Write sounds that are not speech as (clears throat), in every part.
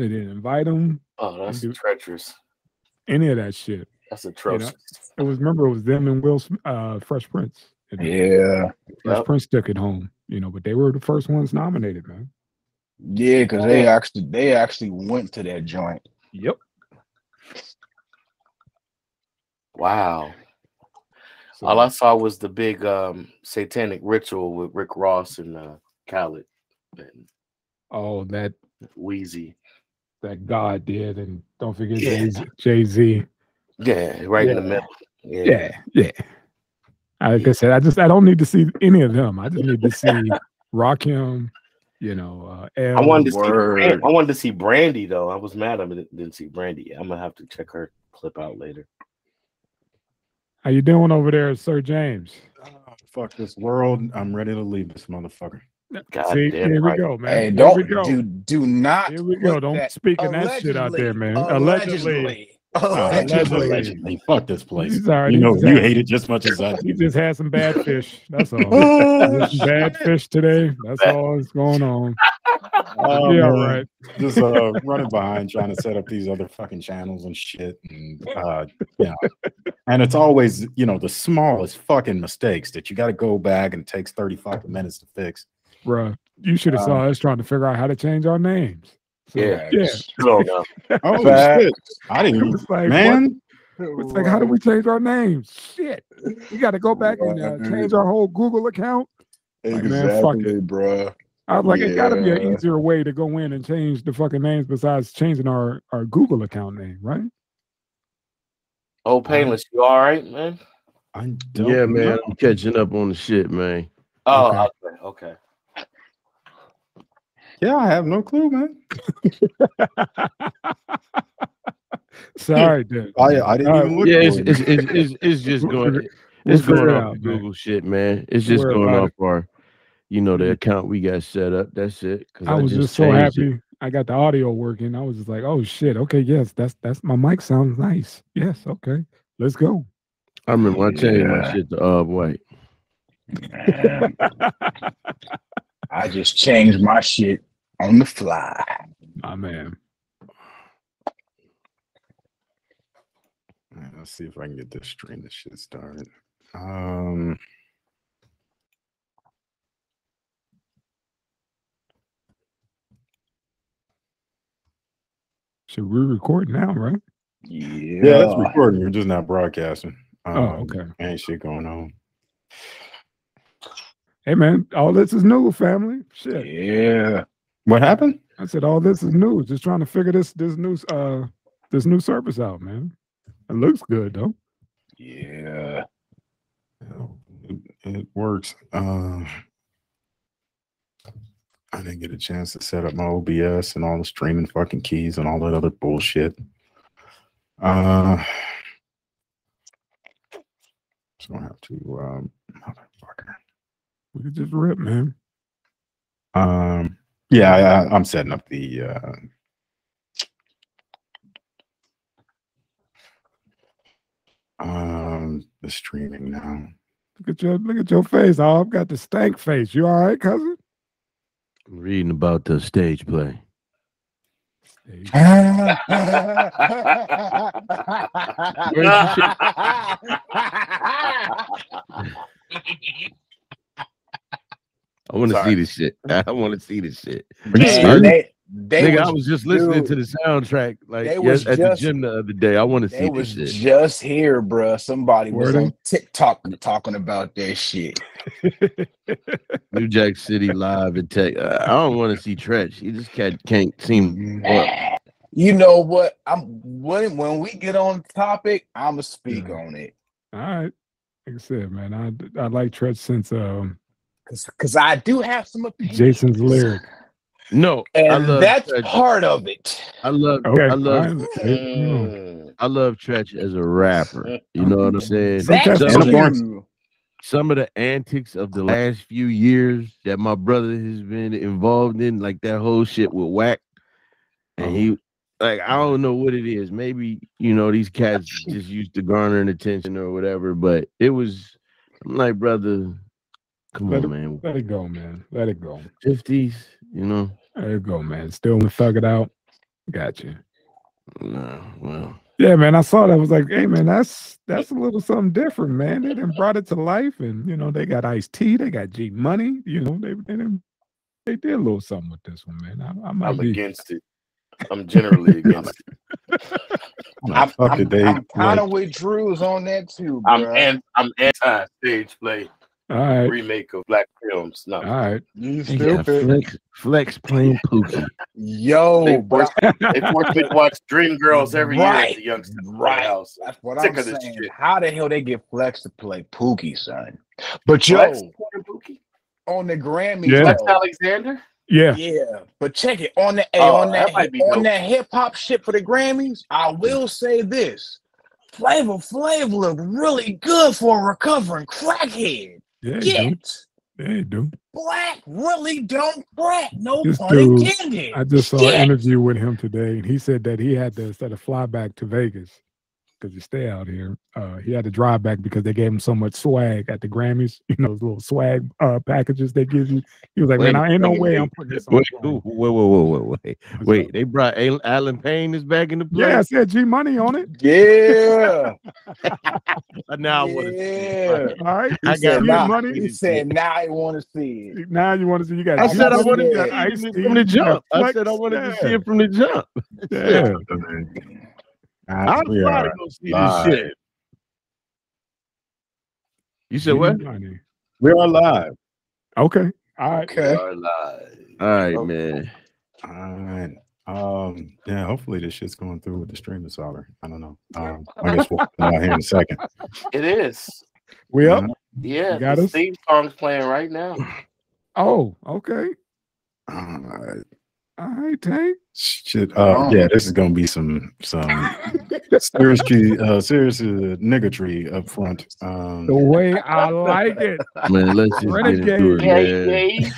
They didn't invite him. Oh, that's do- treacherous. Any of that shit. That's atrocious. It was remember it was them and Will uh Fresh Prince. And Yeah, Fresh Yep. Prince took it home, you know, but they were the first ones nominated, man. yeah, because they actually they actually went to that joint. Yep. Wow. So, All I saw was the big um satanic ritual with Rick Ross and uh Khaled and oh, that Weezy. That God did, and don't forget Yeah. Jay Z. Yeah, right in the middle. Yeah. Yeah, yeah. Like I said, I just I don't need to see any of them. I just need to see Rakim, you know, uh, L, I wanted to see Word. Bran- I wanted to see Brandy though. I was mad I didn't, didn't see Brandy. I'm gonna have to check her clip out later. How you doing over there, Sir James? Oh, fuck this world. I'm ready to leave this motherfucker. God See, damn here we go, man. Hey, don't we go. do do not. Here we go. Don't that- speaking that shit out there, man. Allegedly. Allegedly. Allegedly. Allegedly. Fuck this place. He's already- You know, he's you hate it just much as I He do. just had some bad fish. That's all. (laughs) Oh, bad fish today. That's all that's going on. Oh, yeah, man. right. Just uh, running behind trying to set up these other fucking channels and shit. And, uh, yeah. And it's always, you know, the smallest fucking mistakes that you got to go back and it takes 30 fucking minutes to fix. Bruh, you should have Um, saw us trying to figure out how to change our names. So, Yeah. yeah. Oh, (laughs) shit. I didn't, was like, what? man. It's like, how do we change our names? Shit. We got to go back and uh, change our whole Google account. Like, man, fuck Exactly, bruh. I was like, it got to be an easier way to go in and change the fucking names besides changing our, our Google account name, right? Oh, painless. You all right, man? I don't Yeah, man, know. I'm catching up on the shit, man. Oh, Okay. okay. okay. Yeah, I have no clue, man. (laughs) Sorry, dude. I, I didn't All even right. look. Yeah, for it's it. it's it's, it's, it's just going it's we'll going off out, the man. Google shit, man. It's Don't just going about off our, you know, the account we got set up. That's it. 'cause I was just so changed it. happy I got the audio working. I was just like, oh shit, okay, yes, that's that's my mic sounds nice. Yes, okay, let's go. I remember I changed my Yeah. shit to uh white. I just changed my shit on the fly. My man. All right, Let's see if I can get this stream this shit started. Um, Should we record now, right? Yeah. yeah, that's recording. We're just not broadcasting. Um, Oh, okay. Ain't shit going on. Hey man, all this is new, family. Shit. Yeah. What happened? I said all this is new. Just trying to figure this this new uh this new service out, man. It looks good though. Yeah. It, it works. Uh, I didn't get a chance to set up my OBS and all the streaming fucking keys and all that other bullshit. Uh, so I have to, um, motherfucker. We could just rip, man. Um, yeah, I, I- I'm setting up the. Uh, um, the streaming now. Look at your look at your face. Oh, I've got the stank face. You all right, cousin? I'm reading about the stage play. (laughs) (laughs) (laughs) I want to (laughs) see this shit. I want to see this shit. Man, they, they Nigga, was, I was just listening to the soundtrack like they yes, was at just- the gym the other day. I want to they see was this shit. just here, bruh. Somebody was on TikTok talking about that shit. (laughs) New Jack City live and tech. Uh, I don't want to see Treach. He just can't can't seem. Man, You know what? I'm when when we get on topic, I'ma speak Yeah. on it. All right. Like I said, man, I I like Treach since um Cause, Cause I do have some opinions. Jason's lyric. No, I And love that's Treach. part of it. I love. Okay. I love. Mm. Mm. I love Treach as a rapper. You know what I'm saying? That's That's some, of, true. some of the antics of the last few years that my brother has been involved in, like that whole shit with Wack, and he, like, I don't know what it is. Maybe you know these cats just used to garnering attention or whatever. But it was, I'm like, brother, come Let on, man, Let it go, man. Let it go. fifties, you know. There you go, man. Still gonna thug it out. Gotcha. No, well, Yeah, man. I saw that. I was like, hey, man, that's that's a little something different, man. They done brought it to life, and you know, they got Ice T, they got G Money. You know, they they done, they did a little something with this one, man. I, I I'm be. against it. I'm generally against it. (laughs) How the fuck I'm, did they I'm kind like, of with Drew's on that too, I'm an, I'm anti stage play All right, remake of black films. No, all right. you they got stupid. flex, flex playing Pookie. Yo, they bro. force, they force me to watch Dream Girls every year at Right, the youngster right. house. That's what Sick I'm of this saying. shit. How the hell they get Flex to play Pookie, son? But yo, Flex Pookie? on the Grammys, Yeah. Flex Alexander? Yeah, Yeah, but check it on the hey, Oh, on that that, on dope. that hip hop shit for the Grammys. I will say this: Flavor Flav looked really good for a recovering crackhead. Yeah. Get Yeah, you do. black really don't crack. No This pun dude, intended. I just saw Shit. an interview with him today, and he said that he had to instead of fly back to Vegas because you stay out here. Uh, he had to drive back because they gave him so much swag at the Grammys. (laughs) You know, those little swag uh, packages they give you. He was like, Wait, "Man, I ain't no wait, way I'm putting this on." Wait, the wait, phone." wait, wait, wait, wait, What's wait. They brought Al- Allen Payne is back in the play. Yeah, I said G Money on it. Yeah, (laughs) (laughs) now I want to see. yeah. it. All right, He I said, got G nah, Money. he said, now I want to see it. Now you want to see you got. I said I Money, wanted to see it from the jump. I said I wanted to see it from the jump. Yeah. I'm we trying are to go see live. this shit. You said what? We are live. Okay. All right. Okay. We are live. All right, Oh. man. All right. Um, yeah, hopefully this shit's going through with the streaming solver. I don't know. Um, I guess we'll find out here in a second. (laughs) It is. We up? Yeah, got the us? theme song's playing right now. (sighs) Oh, okay. Uh, All right, Tank. shit. Uh, yeah, this is gonna be some some (laughs) seriously uh serious uh, niggatry up front. Um, The way I like it. Man, let's just get into it, man. hey.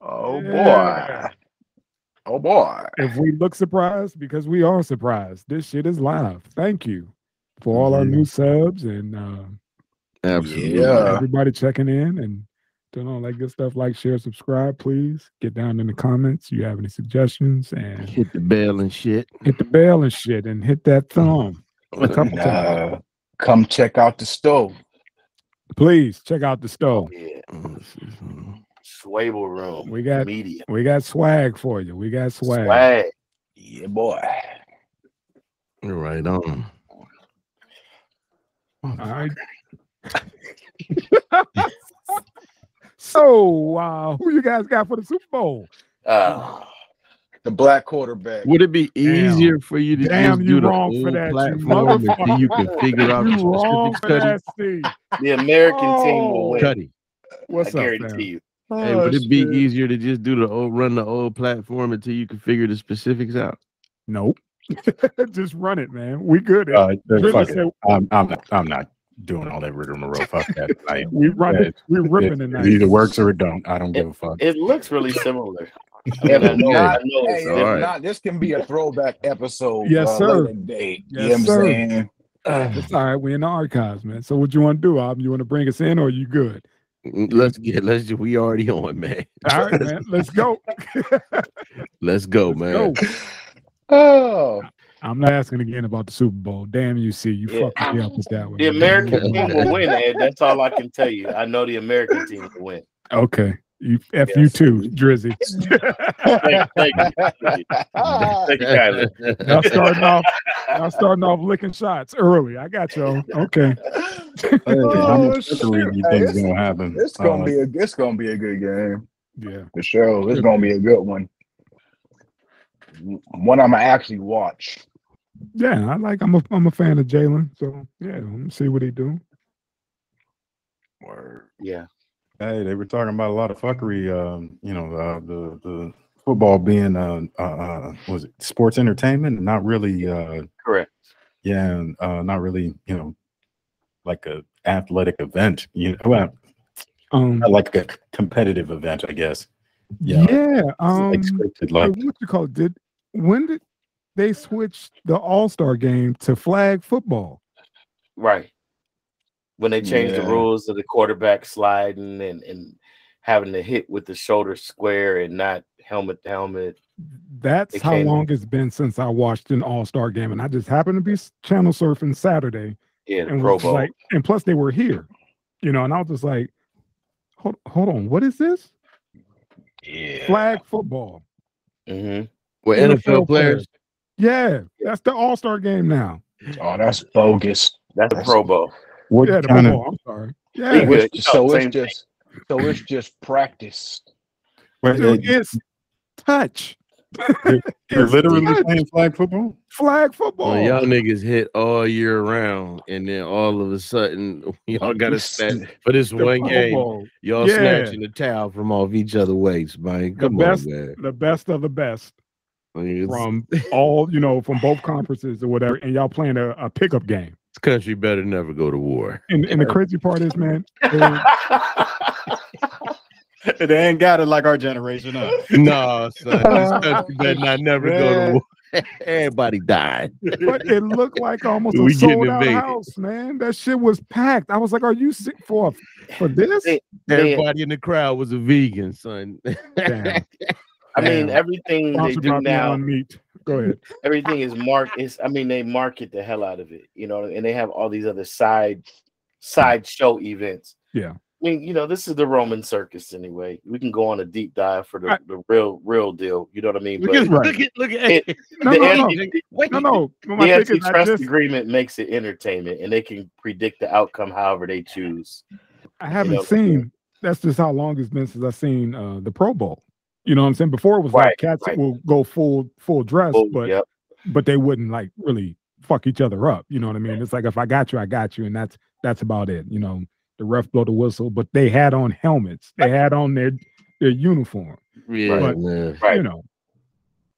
Oh Yeah. boy. Oh boy. If we look surprised, because we are surprised, this shit is live. Thank you for all our Mhm. new subs and uh, Absolutely. Yeah. everybody checking in and doing all that good stuff. Like, share, subscribe, please. Get down in the comments. You have any suggestions and Hit the bell and shit. hit the bell and shit and hit that thumb. A couple And, times. uh, come check out the stove. Please check out the stove. Yeah, Swag. Schwebel Room. We got- media. We got swag for you. We got swag. Swag. Yeah, boy. You're Right on. All right. (laughs) (laughs) so, uh, who you guys got for the Super Bowl? Uh, The black quarterback. Would it be Damn. easier for you to Damn, just you do the wrong for old that, you platform until you can figure out You the wrong specifics, for Cuddy? that, the American team will Oh. win. Cuddy. What's I up, guarantee fam? you. Hey, Oh, would it be shit. easier to just do the old run the old platform until you can figure the specifics out? Nope. (laughs) Just run it, man. We good. uh, Drizzle said, I'm, I'm not. I'm not doing all that rigmarole. Fuck that. (laughs) Like, we run Yeah, it. We ripping it, tonight. it either works or it don't. I don't give a fuck. It looks really similar. (laughs) If mean, I know, not, hey, if all right. not, this can be a throwback episode. Yes, uh, sir. later date. Yes, you know what sir. I'm saying? It's all right. We in the archives, man. So what you want to do, Ob? You want to bring us in or you good? Mm, Let's get let's just we already on, man. All right, man. Let's go. (laughs) Let's go, Let's man. go. Oh, I'm not asking again about the Super Bowl. Damn, you see, you Yeah. fucked me up with that one. The man. American team will win, Ed. That's all I can tell you. I know the American team will win. Okay. You F you too, Drizzy. Thank, (laughs) thank you. Thank you kindly. Y'all starting off, y'all starting off licking shots early. I got y'all. Okay. Hey, how Oh, much shit. trickery you Hey, think is it's- gonna happen? it's gonna Uh, be a it's gonna be a good game Yeah. for sure. It's gonna be a good one. One I'm gonna actually watch. Yeah, I like I'm a I'm a fan of Jalen. So yeah, let me see what he do. Word. Yeah. Hey, they were talking about a lot of fuckery. Um, you know, uh, the the football being uh, uh, uh was it sports entertainment, not really uh Correct. yeah, and, uh, not really you know like a athletic event. You know, well, Um like a competitive event, I guess. yeah, Yeah, um like scripted, like what you call it? Did when did they switched the all-star game to flag football? Right. When they changed the rules of the quarterback sliding and, and having to hit with the shoulder square and not helmet to helmet. That's how came- long it's been since I watched an All Star game, and I just happened to be channel surfing Saturday, Yeah, and Pro Bowl. like, and plus they were here, you know, and I was just like, hold, hold on, what is this? Yeah. Flag football. hmm With NFL NFL players, Yeah, that's the All Star game now. Oh, that's bogus. That's the That's- Pro Bowl. What yeah, kind Pro of Bowl. I'm sorry. Yeah, good. It's- so same it's just so it's just practice. what, dude, uh, it's touch. (laughs) you're It's literally touch. playing flag football? flag football. when y'all niggas hit all year round, and then all of a sudden (laughs) y'all got to spend for this The one Pro game. Y'all Yeah. snatching the towel from off each other waist, man. Come best- on, man. the best of the best I mean, it's- from all you know from both conferences or whatever, and y'all playing a, a pickup game. this country better never go to war. And, and the crazy part is, man, (laughs) they- they ain't got it like our generation. Huh? (laughs) no, son, this country better not never go to war. (laughs) Everybody died. but it looked like almost a We getting sold out invaded. house, man. That shit was packed. I was like, "Are you sick for for this?" Everybody in the crowd was a vegan, son. Damn. I mean, everything they do now, Meat. Go ahead. (laughs) everything is marked. Is I mean, they market the hell out of it, you know, and they have all these other side side show events. Yeah. I mean, you know, this is the Roman circus anyway. We can go on a deep dive for the, Right. the real, real deal. You know what I mean? look But at, Right. look at, look at. It- No, the no, no, anti- no, no. the My thing is, I antitrust just agreement makes it entertainment, and they can predict the outcome however they choose. I haven't know. seen. That's just how long it's been since I've seen uh, the Pro Bowl. You know what I'm saying? Before it was Right, like cats right. will go full full dress, Oh, but yep. but they wouldn't like really fuck each other up. You know what I mean? It's like if I got you, I got you, and that's that's about it. You know, the ref blow the whistle, but they had on helmets. They had on their their uniform. Yeah, But- man. Right. You know,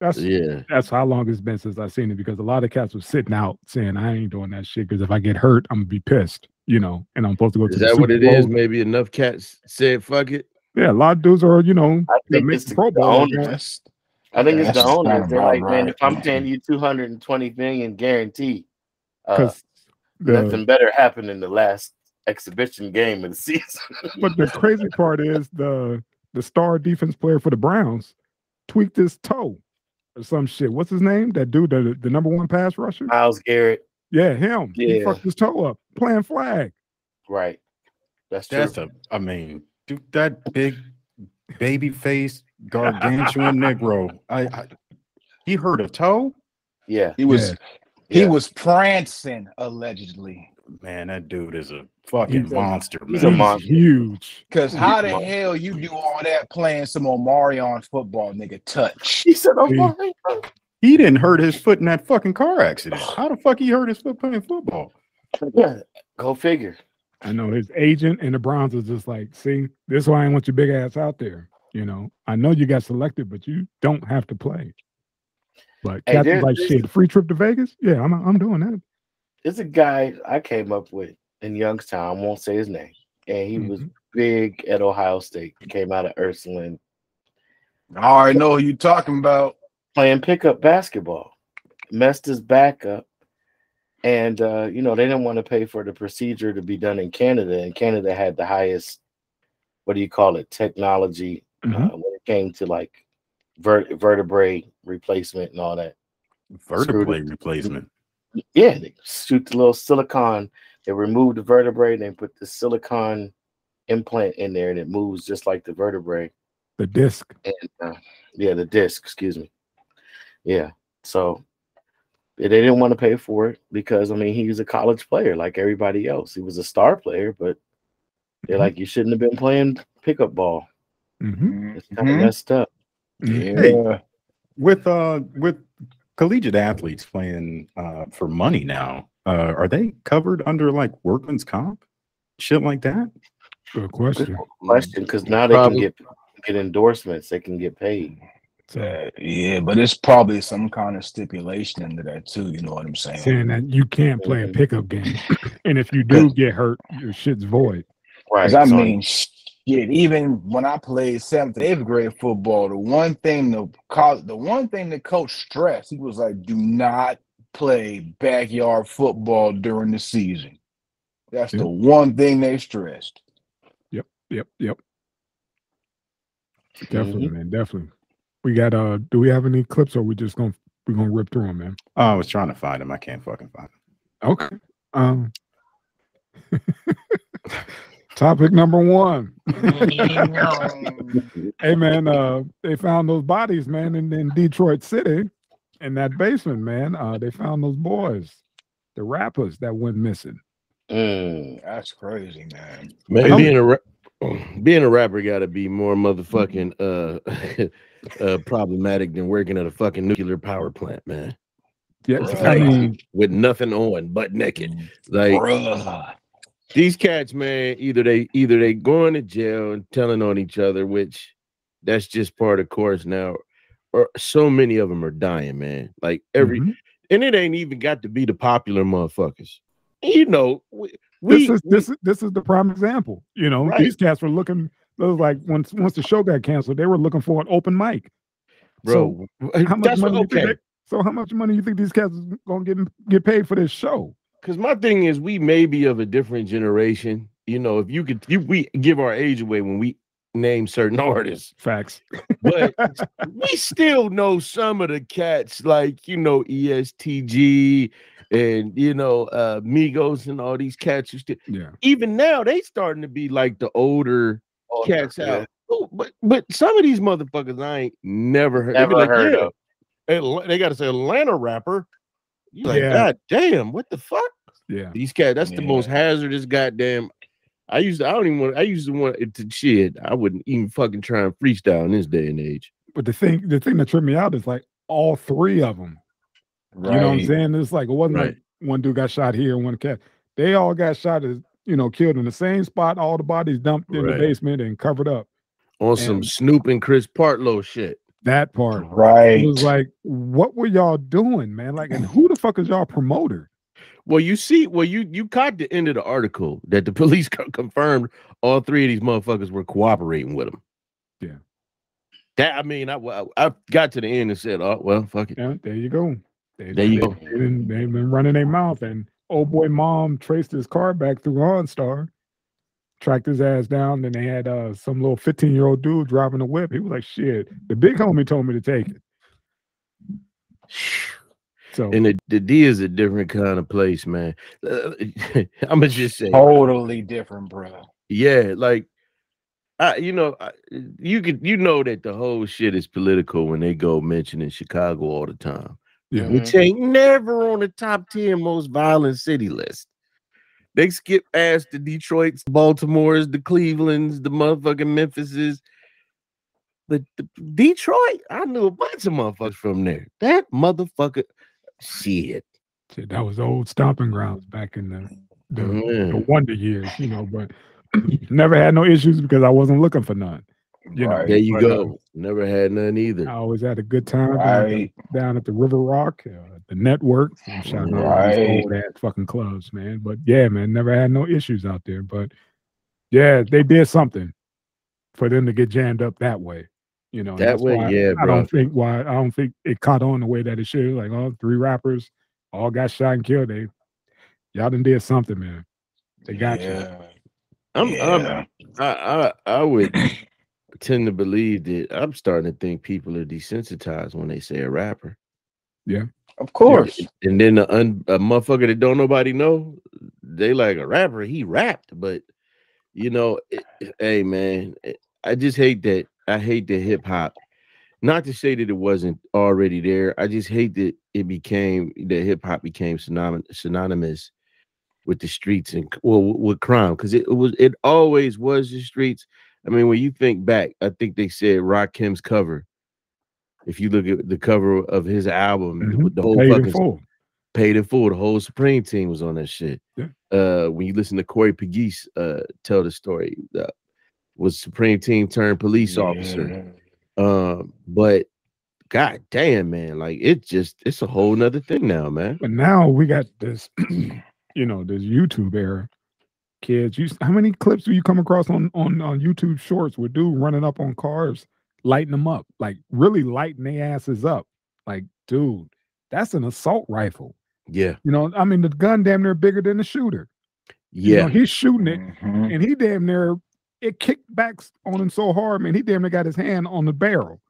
that's Yeah. that's how long it's been since I've seen it because a lot of cats were sitting out saying I ain't doing that shit because if I get hurt, I'm gonna be pissed. You know, and I'm supposed to go to Is the that what Super it is? Bowl. Maybe enough cats said fuck it. Yeah, a lot of dudes are, you know, I think it's the the, Pro the owners. I think it's the just owners. They're about like, man, if I'm paying you 220 million guarantee, uh, Because nothing better happened in the last exhibition game of the (laughs) season. but the crazy part is the the star defense player for the Browns tweaked his toe or some shit. What's his name? That dude, the, the number one pass rusher. Myles Garrett, Yeah, him. He Yeah. fucked his toe up playing flag. right? That's true. That's a, I mean, dude, that big baby face gargantuan Negro. I, I he hurt a toe. yeah, he was Yeah. he Yeah. was prancing allegedly. Man, that dude is a fucking He's a- monster. he's a monster. huge. Cause how the Wow. hell you do all that playing some Omarion football, nigga? Touch. He said, "Oh He- He didn't hurt his foot in that fucking car accident. How the fuck he hurt his foot playing football? Yeah, go figure. I know his agent and the Browns is just like, see, this is why I want your big ass out there. You know, I know you got selected, but you don't have to play. But Hey, Cats there- is like, shit, free trip to Vegas? Yeah, I'm I'm doing that. There's a guy I came up with in Youngstown. I won't say his name, and he was Mhm. big at Ohio State. He came out of Ursuline I already know who you talking about. playing pickup basketball. Messed his back up. And uh, you know, they didn't want to pay for the procedure to be done in Canada. And Canada had the highest, what do you call it, technology Mhm. uh, when it came to like vert- vertebrae replacement and all that. Vertebrae replacement. Yeah, they shoot the little silicon, they remove the vertebrae, and they put the silicon implant in there, and it moves just like the vertebrae. The disc. and uh, yeah, the disc, excuse me. Yeah, so they didn't want to pay for it because I mean he was a college player like everybody else. He was a star player, but they're Mhm. like you shouldn't have been playing pickup ball. hmm It's kind of Mhm. messed up. Yeah. With uh with collegiate athletes playing uh for money now, uh are they covered under like workman's comp? Shit like that? Good Good question. question because now they Probably. can get get endorsements. They can get paid. So, Uh, yeah, but it's probably some kind of stipulation into that too. You know what I'm saying? saying that you can't play a Mhm. pickup game, (laughs) and if you do get hurt, your shit's void. Right. 'Cause I so- mean, shit. Even when I played seventh, eighth grade football, the one thing the college, the one thing the coach stressed, he was like, "Do not play backyard football during the season." That's the one thing they stressed. Yep, yep. Yep. Definitely, man. Definitely. We got uh do we have any clips or we just gonna we gonna rip through them, man? Oh, I was trying to find them. I can't fucking find them. Okay. Um (laughs) topic number one. hey man, uh they found those bodies, man, in, in Detroit City in that basement, man. Uh they found those boys, the rappers that went missing. Mm. That's crazy, man. Man, I'm- being a ra- being a rapper got to be more motherfucking uh, (laughs) uh problematic than working at a fucking nuclear power plant, man. Yeah, I mean, With nothing on, but naked. Like Bruh. these cats, man, either they either they going to jail and telling on each other, which that's just part of course now, or so many of them are dying, man. Like every mhm. and it ain't even got to be the popular motherfuckers. You know, we, this we, is this is this is the prime example. You know, Right. these cats were looking. It was like once once the show got canceled, they were looking for an open mic. bro. How much that's money? Okay. they, so how much money you think these cats is gonna get get paid for this show? Because my thing is, we may be of a different generation. You know, if you could, you, we give our age away when we name certain (laughs) artists, Facts. but (laughs) we still know some of the cats, like you know ESTG and you know uh Migos and all these cats. Who still, Yeah. even now, they starting to be like the older Oh, cats yeah. out. Oh, but but some of these motherfuckers I ain't never heard. They Never like, heard yeah, of. Atla- they got to say Atlanta rapper. You like, Yeah. God damn, what the fuck? Yeah. These cats, that's the most Yeah. hazardous goddamn. I used to, I don't even want, I used to want it to shit. I wouldn't even fucking try and freestyle in this day and age. But the thing the thing that tripped me out is like all three of them. You know what I'm saying? It's like it wasn't like one dude got shot here and one cat. They all got shot as you know killed in the same spot. All the bodies dumped in the basement and covered up. On some And- Snoop and Chris Partlow shit. That part. Right. It was like, what were y'all doing, man? Like, and who the fuck is y'all promoter? Well, you see, well, you you caught the end of the article that the (laughs) police co- confirmed all three of these motherfuckers were cooperating with him. Yeah. That I mean, I I I got to the end and said, oh well, fuck it. Yeah, there you go. They, There you they, go. They been, they've been running their mouth, and old boy mom traced his car back through OnStar, tracked his ass down. Then they had uh, some little 15 year old dude driving a whip. He was like, shit, the big homie told me to take it. So, And the, the D is a different kind of place, man. Uh, (laughs) I'm gonna just say, Totally different, bro. yeah, like I, you know, I, you could, you know that the whole shit is political when they go mentioning Chicago all the time, yeah. Which ain't never on the top ten most violent city list. They skip past the Detroits, Baltimore's, the Cleveland's, the motherfucking Memphis's. But the, Detroit, I knew a bunch of motherfuckers from there. That motherfucker, shit. Shit, that was old stomping grounds back in the, the, the wonder years, you know, but (clears throat) never had no issues because I wasn't looking for none. You know, There you but, uh, go. Never had none either. I always had a good time down, at the- Right. down at the River Rock, uh, the Network. I'm shouting out all Right. these old ass fucking clubs, man. But yeah, man, never had no issues out there. But yeah, they did something for them to get jammed up that way. You know, That that's way, why yeah, I bro. don't think why I don't think it caught on the way that it should. Like, all oh, three rappers all got shot and killed. They y'all done did something, man. They got you. I'm, yeah. I'm I, I I would (clears throat) tend to believe that I'm starting to think people are desensitized when they say a rapper. Yeah. Of course. And then a, un, a motherfucker that don't nobody know, they like a rapper. He rapped, but you know, it, it- hey man, it- I just hate that. I hate that hip hop. Not to say that it wasn't already there. I just hate that it became that hip hop became synonymous synonymous with the streets and well with crime because it, was it always was the streets. I mean, when you think back, I think they said Rock Rakim's cover. If you look at the cover of his album, Mhm. the whole Paid in fucking full. paid in full. The whole Supreme team was on that shit. Yeah. Uh, when you listen to Corey Pegues uh tell the story, uh, was Supreme team turned police officer. Um, but god damn, man, like it just it's a whole nother thing now, man. But now we got this, (clears throat) you know, this YouTube era. Kids, you how many clips do you come across on on on YouTube Shorts with dude running up on cars, lighting them up, like really lighting their asses up? Like, dude, that's an assault rifle. Yeah, You know, I mean, the gun damn near bigger than the shooter. You know, yeah, he's shooting it, Mhm. and he damn near it kicked back on him so hard, man. He damn near got his hand on the barrel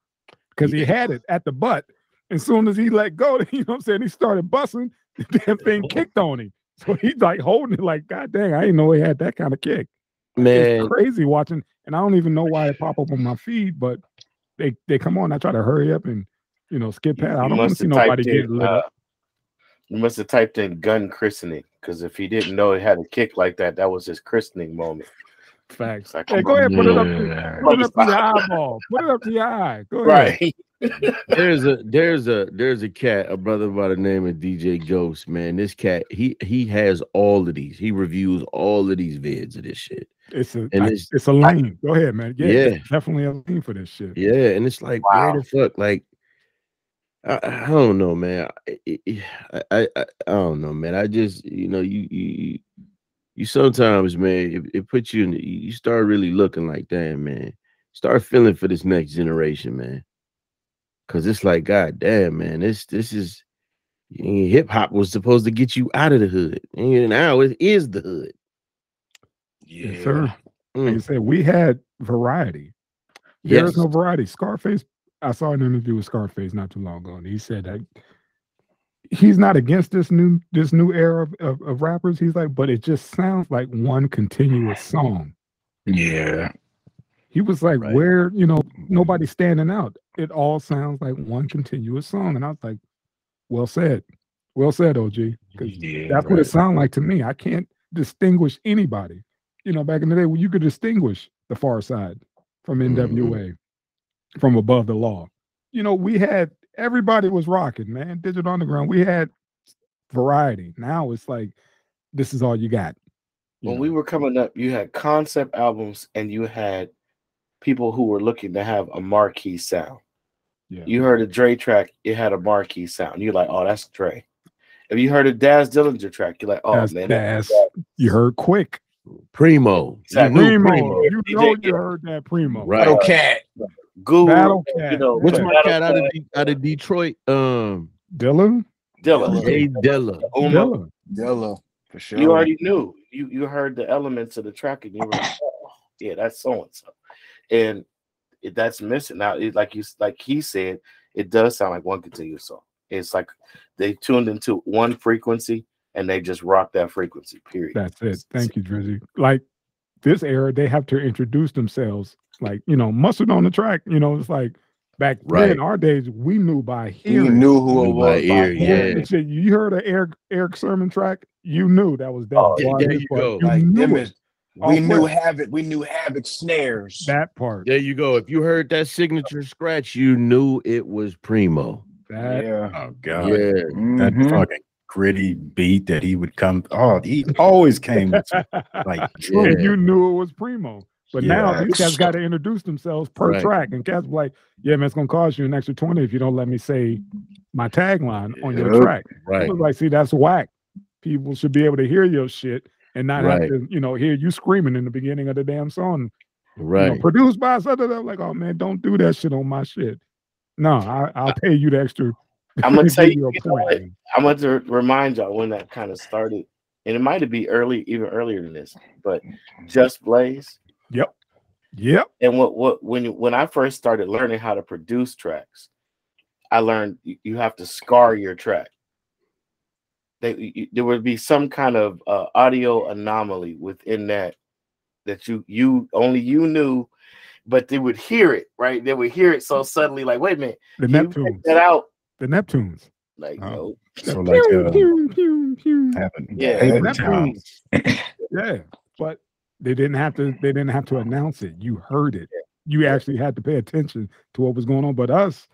because he had it at the butt. As soon as he let go, (laughs) you know what I'm saying? He started busting. (laughs) The damn thing kicked on him. (laughs) So he's like holding it like, God dang, I didn't know he had that kind of kick. Man, It's crazy watching, and I don't even know why it pop up on my feed, but they they come on. I try to hurry up and you know skip past. I don't want to see nobody typed get in, lit uh, up. You must have typed in gun christening because if he didn't know it had a kick like that, that was his christening moment. Facts. It's like, Hey, go on, ahead, put it up. To, Yeah. put it up to your eyeball. Put it up to your eye. Go ahead. Right. There's a there's a there's a cat, a brother by the name of DJ Ghost, man. This cat, he he has all of these. He reviews all of these vids of this shit. It's a And I- it's- it's a lane. Go ahead, man. Yeah, Yeah. definitely a lane for this shit. Yeah, and it's like, Wow. where the fuck? Like, I, I don't know, man. I, I, I, I I don't know, man. I just, you know, you you you sometimes, man, it, it puts you in. The, you start really looking like, damn, man. Start feeling for this next generation, man. Cause it's like, god damn, man. This this is hip hop was supposed to get you out of the hood, and now it is the hood. Yes, sir. Like I Mm. said, we had variety. There is Yes. no variety. Scarface, I saw an interview with Scarface not too long ago, and he said that he's not against this new this new era of, of, of rappers. He's like, but it just sounds like one continuous song. Yeah. He was like, Right. where, you know, mm-hmm. nobody's standing out. It all sounds like one continuous song. And I was like, well said. Well said, OG. Because Yeah. that's what it sounded like to me. I can't distinguish anybody. You know, back in the day when you could distinguish the Pharcyde from. Mm-hmm. NWA, from above the law. You know, we had everybody was rocking, man. Digital Underground. We had variety. Now it's like this is all you got. you when know. we were coming up, you had concept albums and you had people who were looking to have a marquee sound. yeah. You heard a Dre track, it had a marquee sound. You're like, oh, that's Dre. If you heard a Daz Dillinger track, you're like, oh That's man, Daz. you heard quick. Primo, Exactly. You Primo. You know you Khaled. heard that Primo. Right. Battle Cat. Guru. Battle You Cat. know, What's my Battle cat out of out of Detroit? Um, Dylan? Dilla. Jay Dilla. Uma. Dylan. Dilla. For sure. You already knew. You you heard the elements of the track and you were like, oh, yeah, that's so and so. And it, that's missing now. It, like you like he said, it does sound like one continuous song. It's like they tuned into one frequency and they just rock that frequency. Period. That's it. Thank you, Drizzy. Like this era, they have to introduce themselves. Like, you know, mustard on the track. You know, it's like back then Right. in our days, we knew by You hearing. knew who it Knew by was. ear, by yeah. hearing. You heard an Eric Erick Sermon track, you knew that was that. Oh, there you go. You Like knew them it. is, Off we knew rip. Havoc. We knew Havoc snares. that part. There you go. If you heard that signature scratch, you knew it was Primo. That yeah. Oh god, Yeah. that Mhm. fucking gritty beat that he would come. Oh, he always came with some, like (laughs) Yeah. you knew it was Primo. But now these guys got to introduce themselves per Right. track, and cats be like, "Yeah, man, it's gonna cost you an extra twenty if you don't let me say my tagline on your Yep. track." Right. Like, see, that's whack. People should be able to hear your shit and not Right. have to, you know, hear you screaming in the beginning of the damn song. You know, Right. produced by such and such. Like, oh man, don't do that shit on my shit. No, I, I'll pay you the extra. I'm gonna (laughs) tell you, a you what? I'm going to remind y'all when that kind of started, and it might have been early, even earlier than this, but Just Blaze. Yep. Yep. And what what when you, when I first started learning how to produce tracks, I learned you have to scar your track. They, you, there would be some kind of uh, audio anomaly within that that you you only you knew, but they would hear it right. They would hear it so suddenly, like, wait a minute, The can Neptunes. that out? The Neptunes. Like, Oh. no, so like Pew, uh, pew, (laughs) pew, pew. Yeah, paper Neptunes. (coughs) Yeah, but they didn't have to. They didn't have to announce it. You heard it. You actually had to pay attention to what was going on. But us,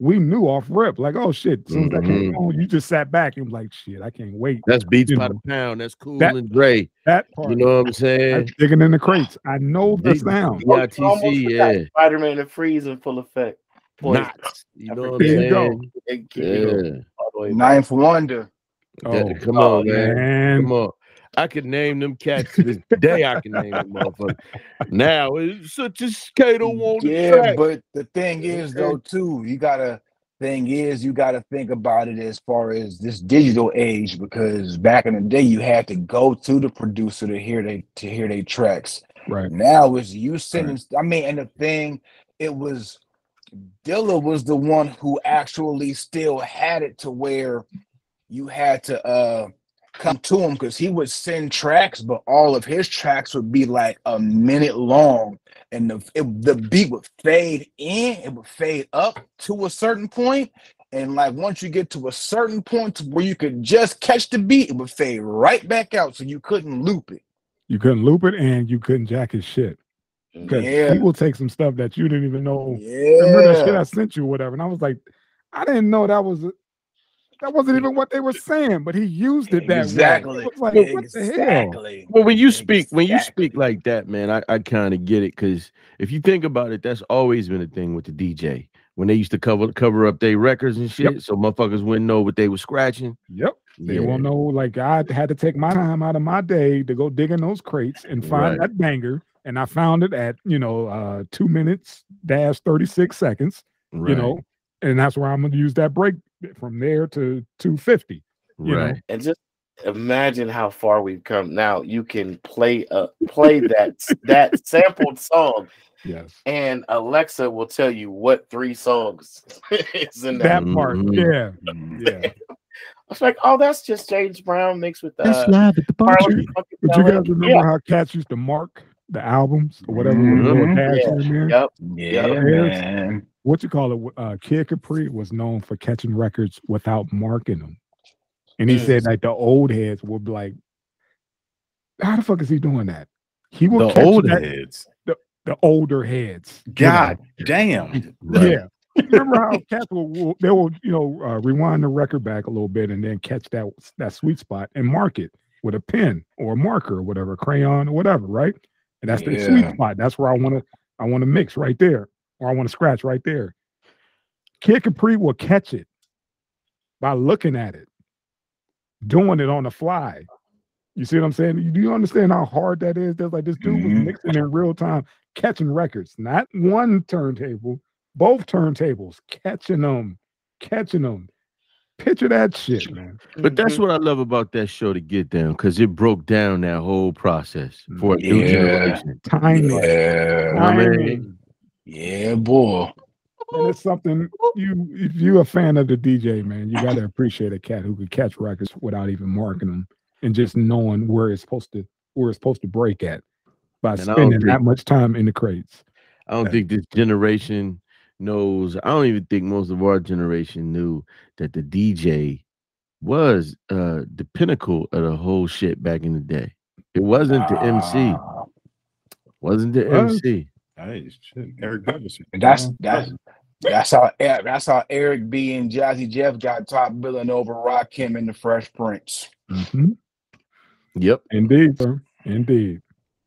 we knew off rip. Like, oh shit! As soon as that came Mhm. on, you just sat back and was like, shit, I can't wait. That's beats You by know, the pound. That's cool that- and Dre. That part. You know what I'm saying? That's digging in the crates. I know the Big- sound. Oh, you almost BITC, yeah. Spider-Man and Freeze in full effect. Poison. Knots. You know what I'm forget. There you go. saying? They keep it going Yeah. all the. Ninth Wonder. Oh, come oh, on, man. man. Come on. I could name them cats to this day. I can name them motherfuckers. Now it's such a skater on Yeah, track. but the thing is though, too, you gotta thing is you gotta think about it as far as this digital age, because back in the day you had to go to the producer to hear they to hear their tracks. Right. Now it's you sending. I mean, and the thing, it was Dilla was the one who actually still had it to where you had to uh come to him because he would send tracks, but all of his tracks would be like a minute long, and the it, the beat would fade in, it would fade up to a certain point, and like once you get to a certain point where you could just catch the beat, it would fade right back out, so you couldn't loop it. You couldn't loop it and you couldn't jack his shit. Because Yeah. he will take some stuff that you didn't even know. Yeah. Remember that shit I sent you, or whatever. And I was like, I didn't know that was that wasn't even what they were saying, but he used it that way. Exactly. I was like, what the hell? exactly. Well, when you speak, when you speak like that, man, I, I kind of get it because if you think about it, that's always been a thing with the DJ. When they used to cover cover up their records and shit, Yep. so motherfuckers wouldn't know what they were scratching. Yep. They Yeah. won't know. Like I had to take my time out of my day to go dig in those crates and find Right. that banger. And I found it at, you know, uh two minutes dash 36 seconds, Right. you know, and that's where I'm gonna use that break from there to 250. you know. right. And just imagine how far we've come. Now you can play uh play (laughs) that that sampled song, Yes. and Alexa will tell you what three songs (laughs) is in That that. part. Mhm. Yeah. (laughs) Yeah. It's like, oh, that's just James Brown mixed with uh, live at the Harlem But you guys remember Yeah. how cats used to mark the albums or whatever with a little Mhm. dash Yeah. in there? Yep. Yeah, Yeah. man. What you call it? Uh, Kid Capri was known for catching records without marking them, and he Mm. said like the old heads would be like, "How the fuck is he doing that?" He will The catch old that- heads. the the older heads. you know? God damn. Right. Yeah. Remember how cats will, will they will you know uh, rewind the record back a little bit and then catch that that sweet spot and mark it with a pen or a marker or whatever, crayon or whatever, right? And that's the sweet spot. That's where I want to I want to mix right there, or I want to scratch right there. Kid Capri will catch it by looking at it, doing it on the fly. You see what I'm saying? You- Do you understand how hard that is? That's like this dude was Mhm. mixing in real time, catching records, not one turntable, both turntables, catching them, catching them. Picture that shit, man. But that's Mhm. what I love about that show to get down because it broke down that whole process for a new Yeah. generation. Timing, Yeah, know what I mean? timing. yeah, boy. And it's something you, if you're a fan of the DJ, man, you got to appreciate a cat who could catch records without even marking them and just knowing where it's supposed to, where it's supposed to break at by I don't spending that much time in the crates. I don't think this generation knows. I don't even think most of our generation knew that the DJ was uh the pinnacle of the whole shit back in the day. It wasn't the MC. Wasn't the Was? MC. Hey, shit. Eric Douglas. that's that's that's how that's how Eric B and Jazzy Jeff got top billing over Rock Rakim and the Fresh Prince. Mhm. Yep. Indeed, sir. Indeed.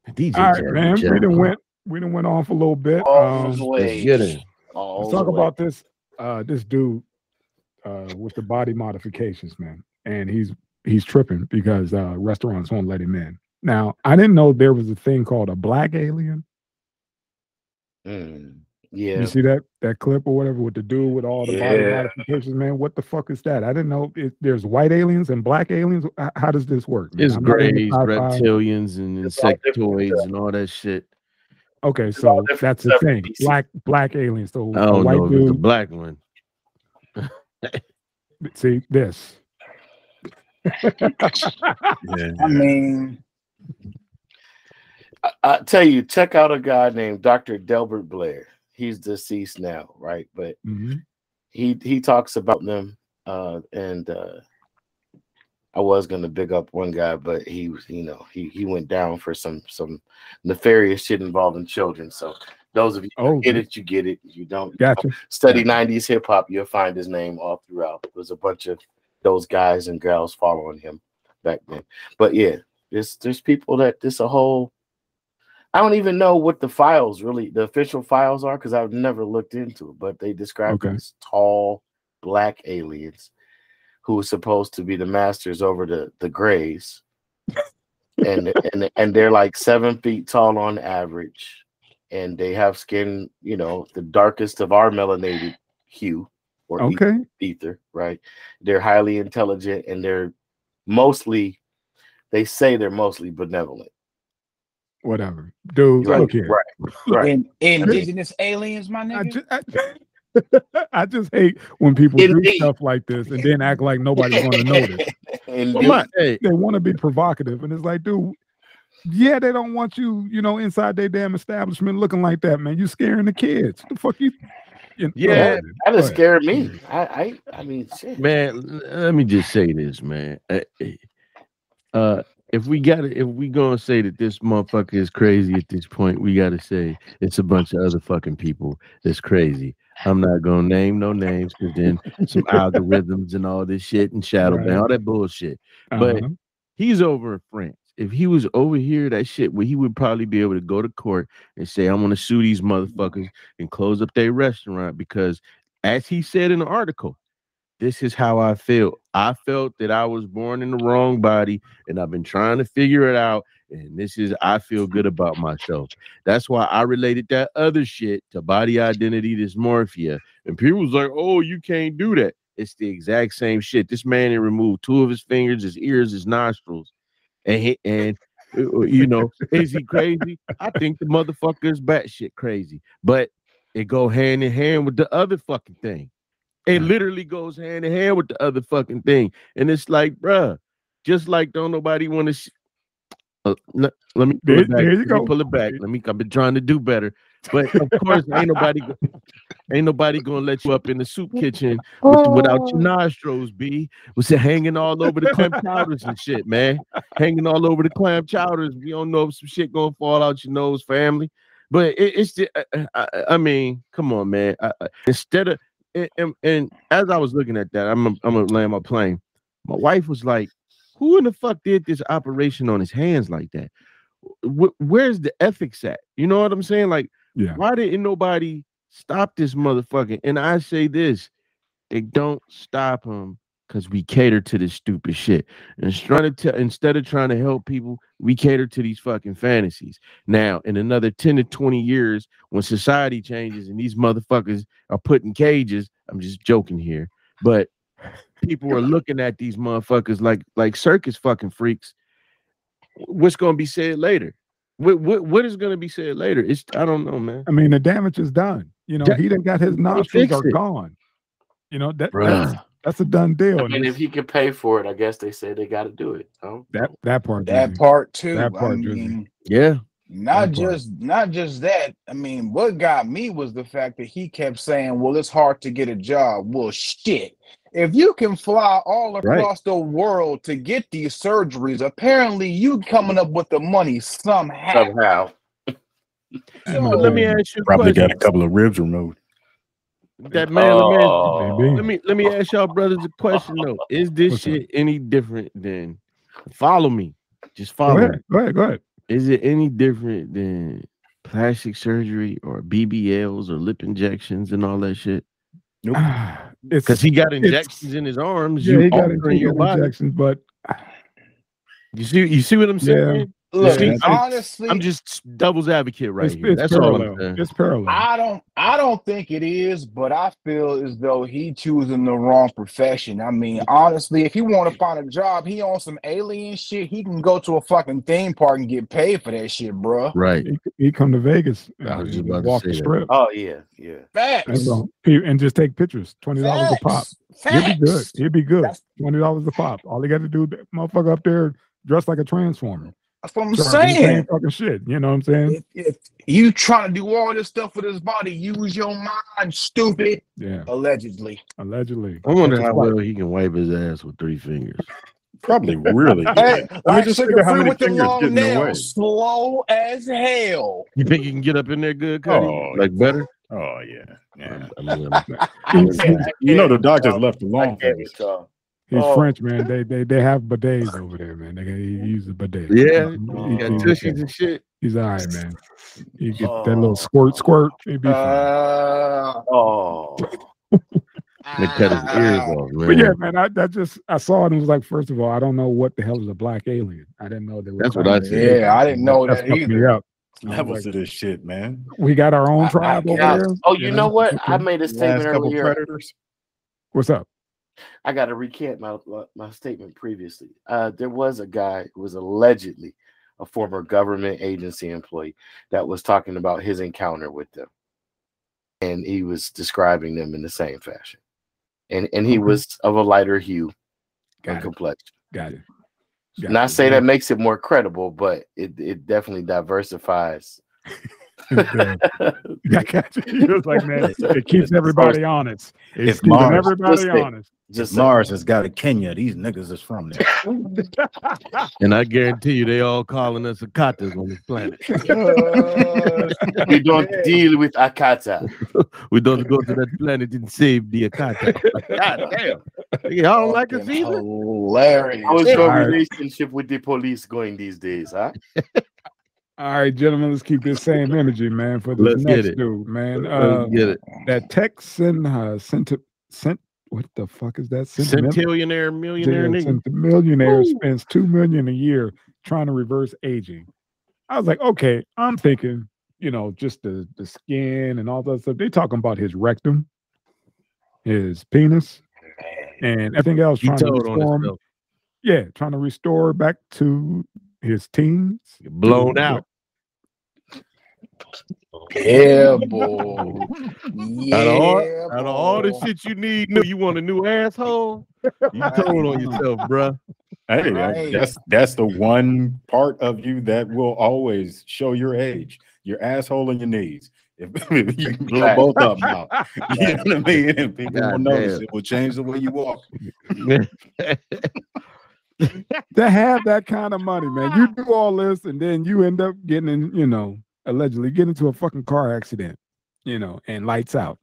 DJ All right, Jazzy man. We Jeff. done went. We done went on for a little bit. All Um, the Let's way. get it. All let's talk way. about this. Uh, this dude uh, with the body modifications, man, and he's he's tripping because uh, restaurants won't let him in. Now, I didn't know there was a thing called a black alien. Mm, yeah. You see that that clip or whatever with the dude with all the body modifications, man? What the fuck is that? I didn't know it, there's white aliens and black aliens. How does this work? man? It's I'm grays, reptilians, and It's all different insectoids and all that shit. Okay, so that's the thing. in Black black aliens. So I a don't white know if it's the black one. (laughs) See this. Yeah. I mean, I, I tell you, check out a guy named Dr. Delbert Blair. He's deceased now, right? But Mhm. he he talks about them uh and uh I was gonna big up one guy, but he was, you know, he he went down for some some nefarious shit involving children. So those of you who Oh, get it, you get it. You don't you know, study 90s hip hop, you'll find his name all throughout. There's a bunch of those guys and girls following him back then. But yeah, there's there's people that this a whole I don't even know what the files really the official files are because I've never looked into it, but they describe Okay. these tall black aliens who are supposed to be the masters over the the grays. and and and they're like seven feet tall on average, and they have skin, you know, the darkest of our melanated hue or Okay. ether, right? They're highly intelligent and they're mostly, they say they're mostly benevolent. whatever, dude. Right, Look here. right, right. In, indigenous aliens, my I nigga. just, I, (laughs) I just hate when people do stuff like this and then act like nobody's going to notice. Indeed. Come on, hey, They want to be provocative, and it's like, dude, yeah, they don't want you, you know, inside their damn establishment looking like that, man. You're scaring the kids. The fuck you? you Yeah, go ahead. That Go scared me. I, I, I mean, shit. man. Let me just say this, man. Uh, Uh, if we got to if we gonna say that this motherfucker is crazy at this point, we gotta say it's a bunch of other fucking people that's crazy. I'm not gonna name no names because then some algorithms and all this shit and shadow Right. ban, all that bullshit. but- Uh-huh. He's over in France. If he was over here, that shit, where he would probably be able to go to court and say, "I'm gonna sue these motherfuckers and close up their restaurant," because, as he said in the article, this is how I feel. I felt that I was born in the wrong body, and I've been trying to figure it out. And this is I feel good about myself. That's why I related that other shit to body identity dysmorphia. And people was like, "Oh, you can't do that." It's the exact same shit. This man had removed two of his fingers, his ears, his nostrils, and he, and uh, you know, is he crazy? I think the motherfucker is batshit crazy, but it go hand in hand with the other fucking thing. It literally goes hand in hand with the other fucking thing, and it's like, bruh, just like don't nobody want to. Sh- uh, let, let me pull There- it back. there you let go. me pull it back. Let me. I've been trying to do better, but of course, ain't nobody. Ain't nobody gonna let you up in the soup kitchen with, without your nostrils, B. Was hanging all over the clam chowders and shit, man? Hanging all over the clam chowders. We don't know if some shit gonna fall out your nose, family. But it, it's just, I, I, I mean, come on, man. I, I- instead of and, and, and as I was looking at that, I'm I'm gonna land my plane. My wife was like, "Who in the fuck did this operation on his hands like that? Wh- where's the ethics at? You know what I'm saying? Like." Yeah. Why didn't nobody stop this motherfucker? And I say this, they don't stop him because we cater to this stupid shit. And trying to instead of trying to help people, we cater to these fucking fantasies. Now, in another 10 to 20 years, when society changes and these motherfuckers are put in cages, I'm just joking here, but people are looking at these motherfuckers like like circus fucking freaks. What's gonna be said later? What what what is gonna be said later? It's I don't know, man. I mean, the damage is done. You know, Ja- he done got his nostrils are it. gone. You know that that's, that's a done deal. I and mean, if he could pay for it, I guess they say they got to do it. Huh? that that part, That Drizzy. part too. That part, I mean, Yeah. not That part. just not just that. I mean, what got me was the fact that he kept saying, "Well, it's hard to get a job." Well, shit. If you can fly all across the world to get these surgeries, apparently you coming up with the money somehow. Somehow. And But let me ask you Probably question. got a couple of ribs removed. That man, let me ask- Oh, Maybe. let me let me ask y'all brothers a question though. Is this What's up? shit any different than follow me? Just Go follow me. ahead, go ahead, go ahead. Is it any different than plastic surgery or BBLs or lip injections and all that shit? Nope. (sighs) Because he got injections in his arms. yeah, you he got your body. injections, but You see, you see what I'm saying? Yeah. Look, See, I'm- honestly, I'm just devil's advocate right it's, here. it's That's all I'm parallel. saying. It's parallel. I don't I don't think it is, but I feel as though he choosing the wrong profession. I mean, honestly, if he want to find a job, he on some alien shit, he can go to a fucking theme park and get paid for that shit, bro. Right. he, he come to Vegas, I uh, was just and about to walk say the that. strip, oh yeah, yeah. Facts. and, so and just take pictures. Twenty dollars a pop. Facts. He'll be good. He'll be good. That's, Twenty dollars a pop. All he got to do, that motherfucker up there dressed like a transformer. That's what I'm Charging the same saying. fucking shit. You know what I'm saying? If, if you trying to do all this stuff with his body, use your mind, stupid. Yeah, Allegedly. allegedly. I wonder That's how well he can wipe his ass with three fingers. (laughs) Probably really. (laughs) Hey, good. like just sugar figure how many with fingers long get in the way. nails, slow as hell. You think you can get up in there good, Cuddy? Oh, like better? Oh yeah, yeah. I mean, I'm- He's, I he's- (laughs) You know the doctors left the I long can't fingers. he's Oh. French, man. They they they have bidets over there, man. They, he uses bidets. yeah, He- you he- got he's, tushies and shit. he's all right, man. You get that Oh. little squirt, squirt. He'd be fine. Uh, Oh, They cut his ears off, man. But yeah, man, I, I just I saw it and was like, first of all, I don't know what the hell is a black alien. I didn't know that. were. That's what I said. Yeah, I didn't know that fucked me either. up. I was Levels like, to this shit, man. we got our own I- I tribe over got- there. oh, you know what? I made a statement earlier. predators. What's up? I got to recant my my statement previously. Uh, there was a guy who was allegedly a former government agency employee that was talking about his encounter with them. And he was describing them in the same fashion. And and he was of a lighter hue Got and it. complexion. Got it. Got Not it. say that makes it more credible, but it, it definitely diversifies. (laughs) (laughs) Yeah. I. He was like, man, it keeps everybody honest. It's If keeping Mars- everybody Listen. honest. Just Mars has got a Kenya. These niggas is from there. (laughs) And I guarantee you, they all calling us Akatas on this planet. (laughs) Oh, we don't deal with Akata. We don't go to that planet and save the Akata. God damn. Y'all don't like us Fucking either? Hilarious. How is your relationship with the police going these days, huh? All right, gentlemen, let's keep this same energy, man, for this Let's get next it. dude, man. Uh, Let's get it. that Texan uh, sent sent what the fuck is that? Sentiment- Centillionaire, millionaire Yeah, nigga. millionaire Woo. spends two million a year trying to reverse aging. I was like, okay, I'm thinking, you know, just the the skin and all that stuff. They talking about his rectum, his penis, and everything else. Trying to restore him. Yeah, trying to restore back to his teens. Blown out. Yeah, (laughs) boy. Yeah, Out of all, out of all the shit you need, new, you want a new asshole? You (laughs) told on yourself, bruh. Hey, Right. that's that's the one part of you that will always show your age. Your asshole and your knees. If, (laughs) if you can blow Right. both of them out, you know what I mean. And people will notice. damn. It will change the way you walk. (laughs) to have that kind of money, man. You do all this and then you end up getting in, you know, allegedly get into a fucking car accident, you know, and lights out.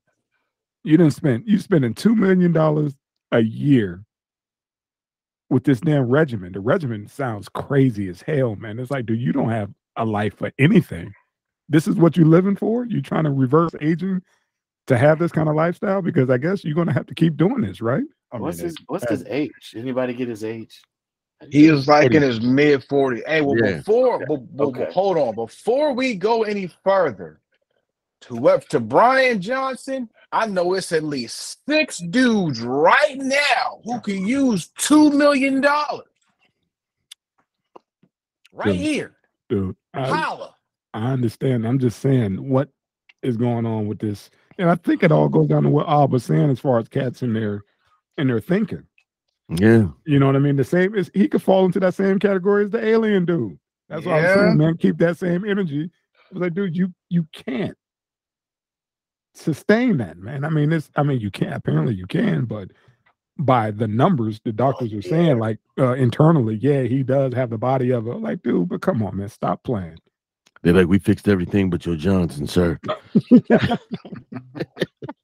You didn't spend you spending two million dollars a year with this damn regimen. The regimen sounds crazy as hell, man. It's like, dude, you don't have a life for anything. This is what you're living for. You're trying to reverse aging to have this kind of lifestyle? Because I guess you're gonna have to keep doing this, right? I mean, What's his what's his age? Anybody get his age? He is like in his mid 40s. Hey, well, Yeah. before, but, but- Okay. hold on. Before we go any further, to what to Bryan Johnson, I know it's at least six dudes right now who can use two million dollars. Right Dude. here. Dude, I, Holla. I understand. I'm just saying what is going on with this, and I think it all goes down to what Al was saying as far as cats in their in their thinking. Yeah. You know what I mean? The same is he could fall into that same category as the alien dude. That's what I'm saying, man. Keep that same energy. I was like, dude, you you can't sustain that, man. I mean, this I mean, you can't apparently you can, but by the numbers the doctors are saying, like uh, internally, yeah, he does have the body of a like, dude, but come on, man, stop playing. They're like, we fixed everything but your Johnson, sir. (laughs) (laughs) (laughs)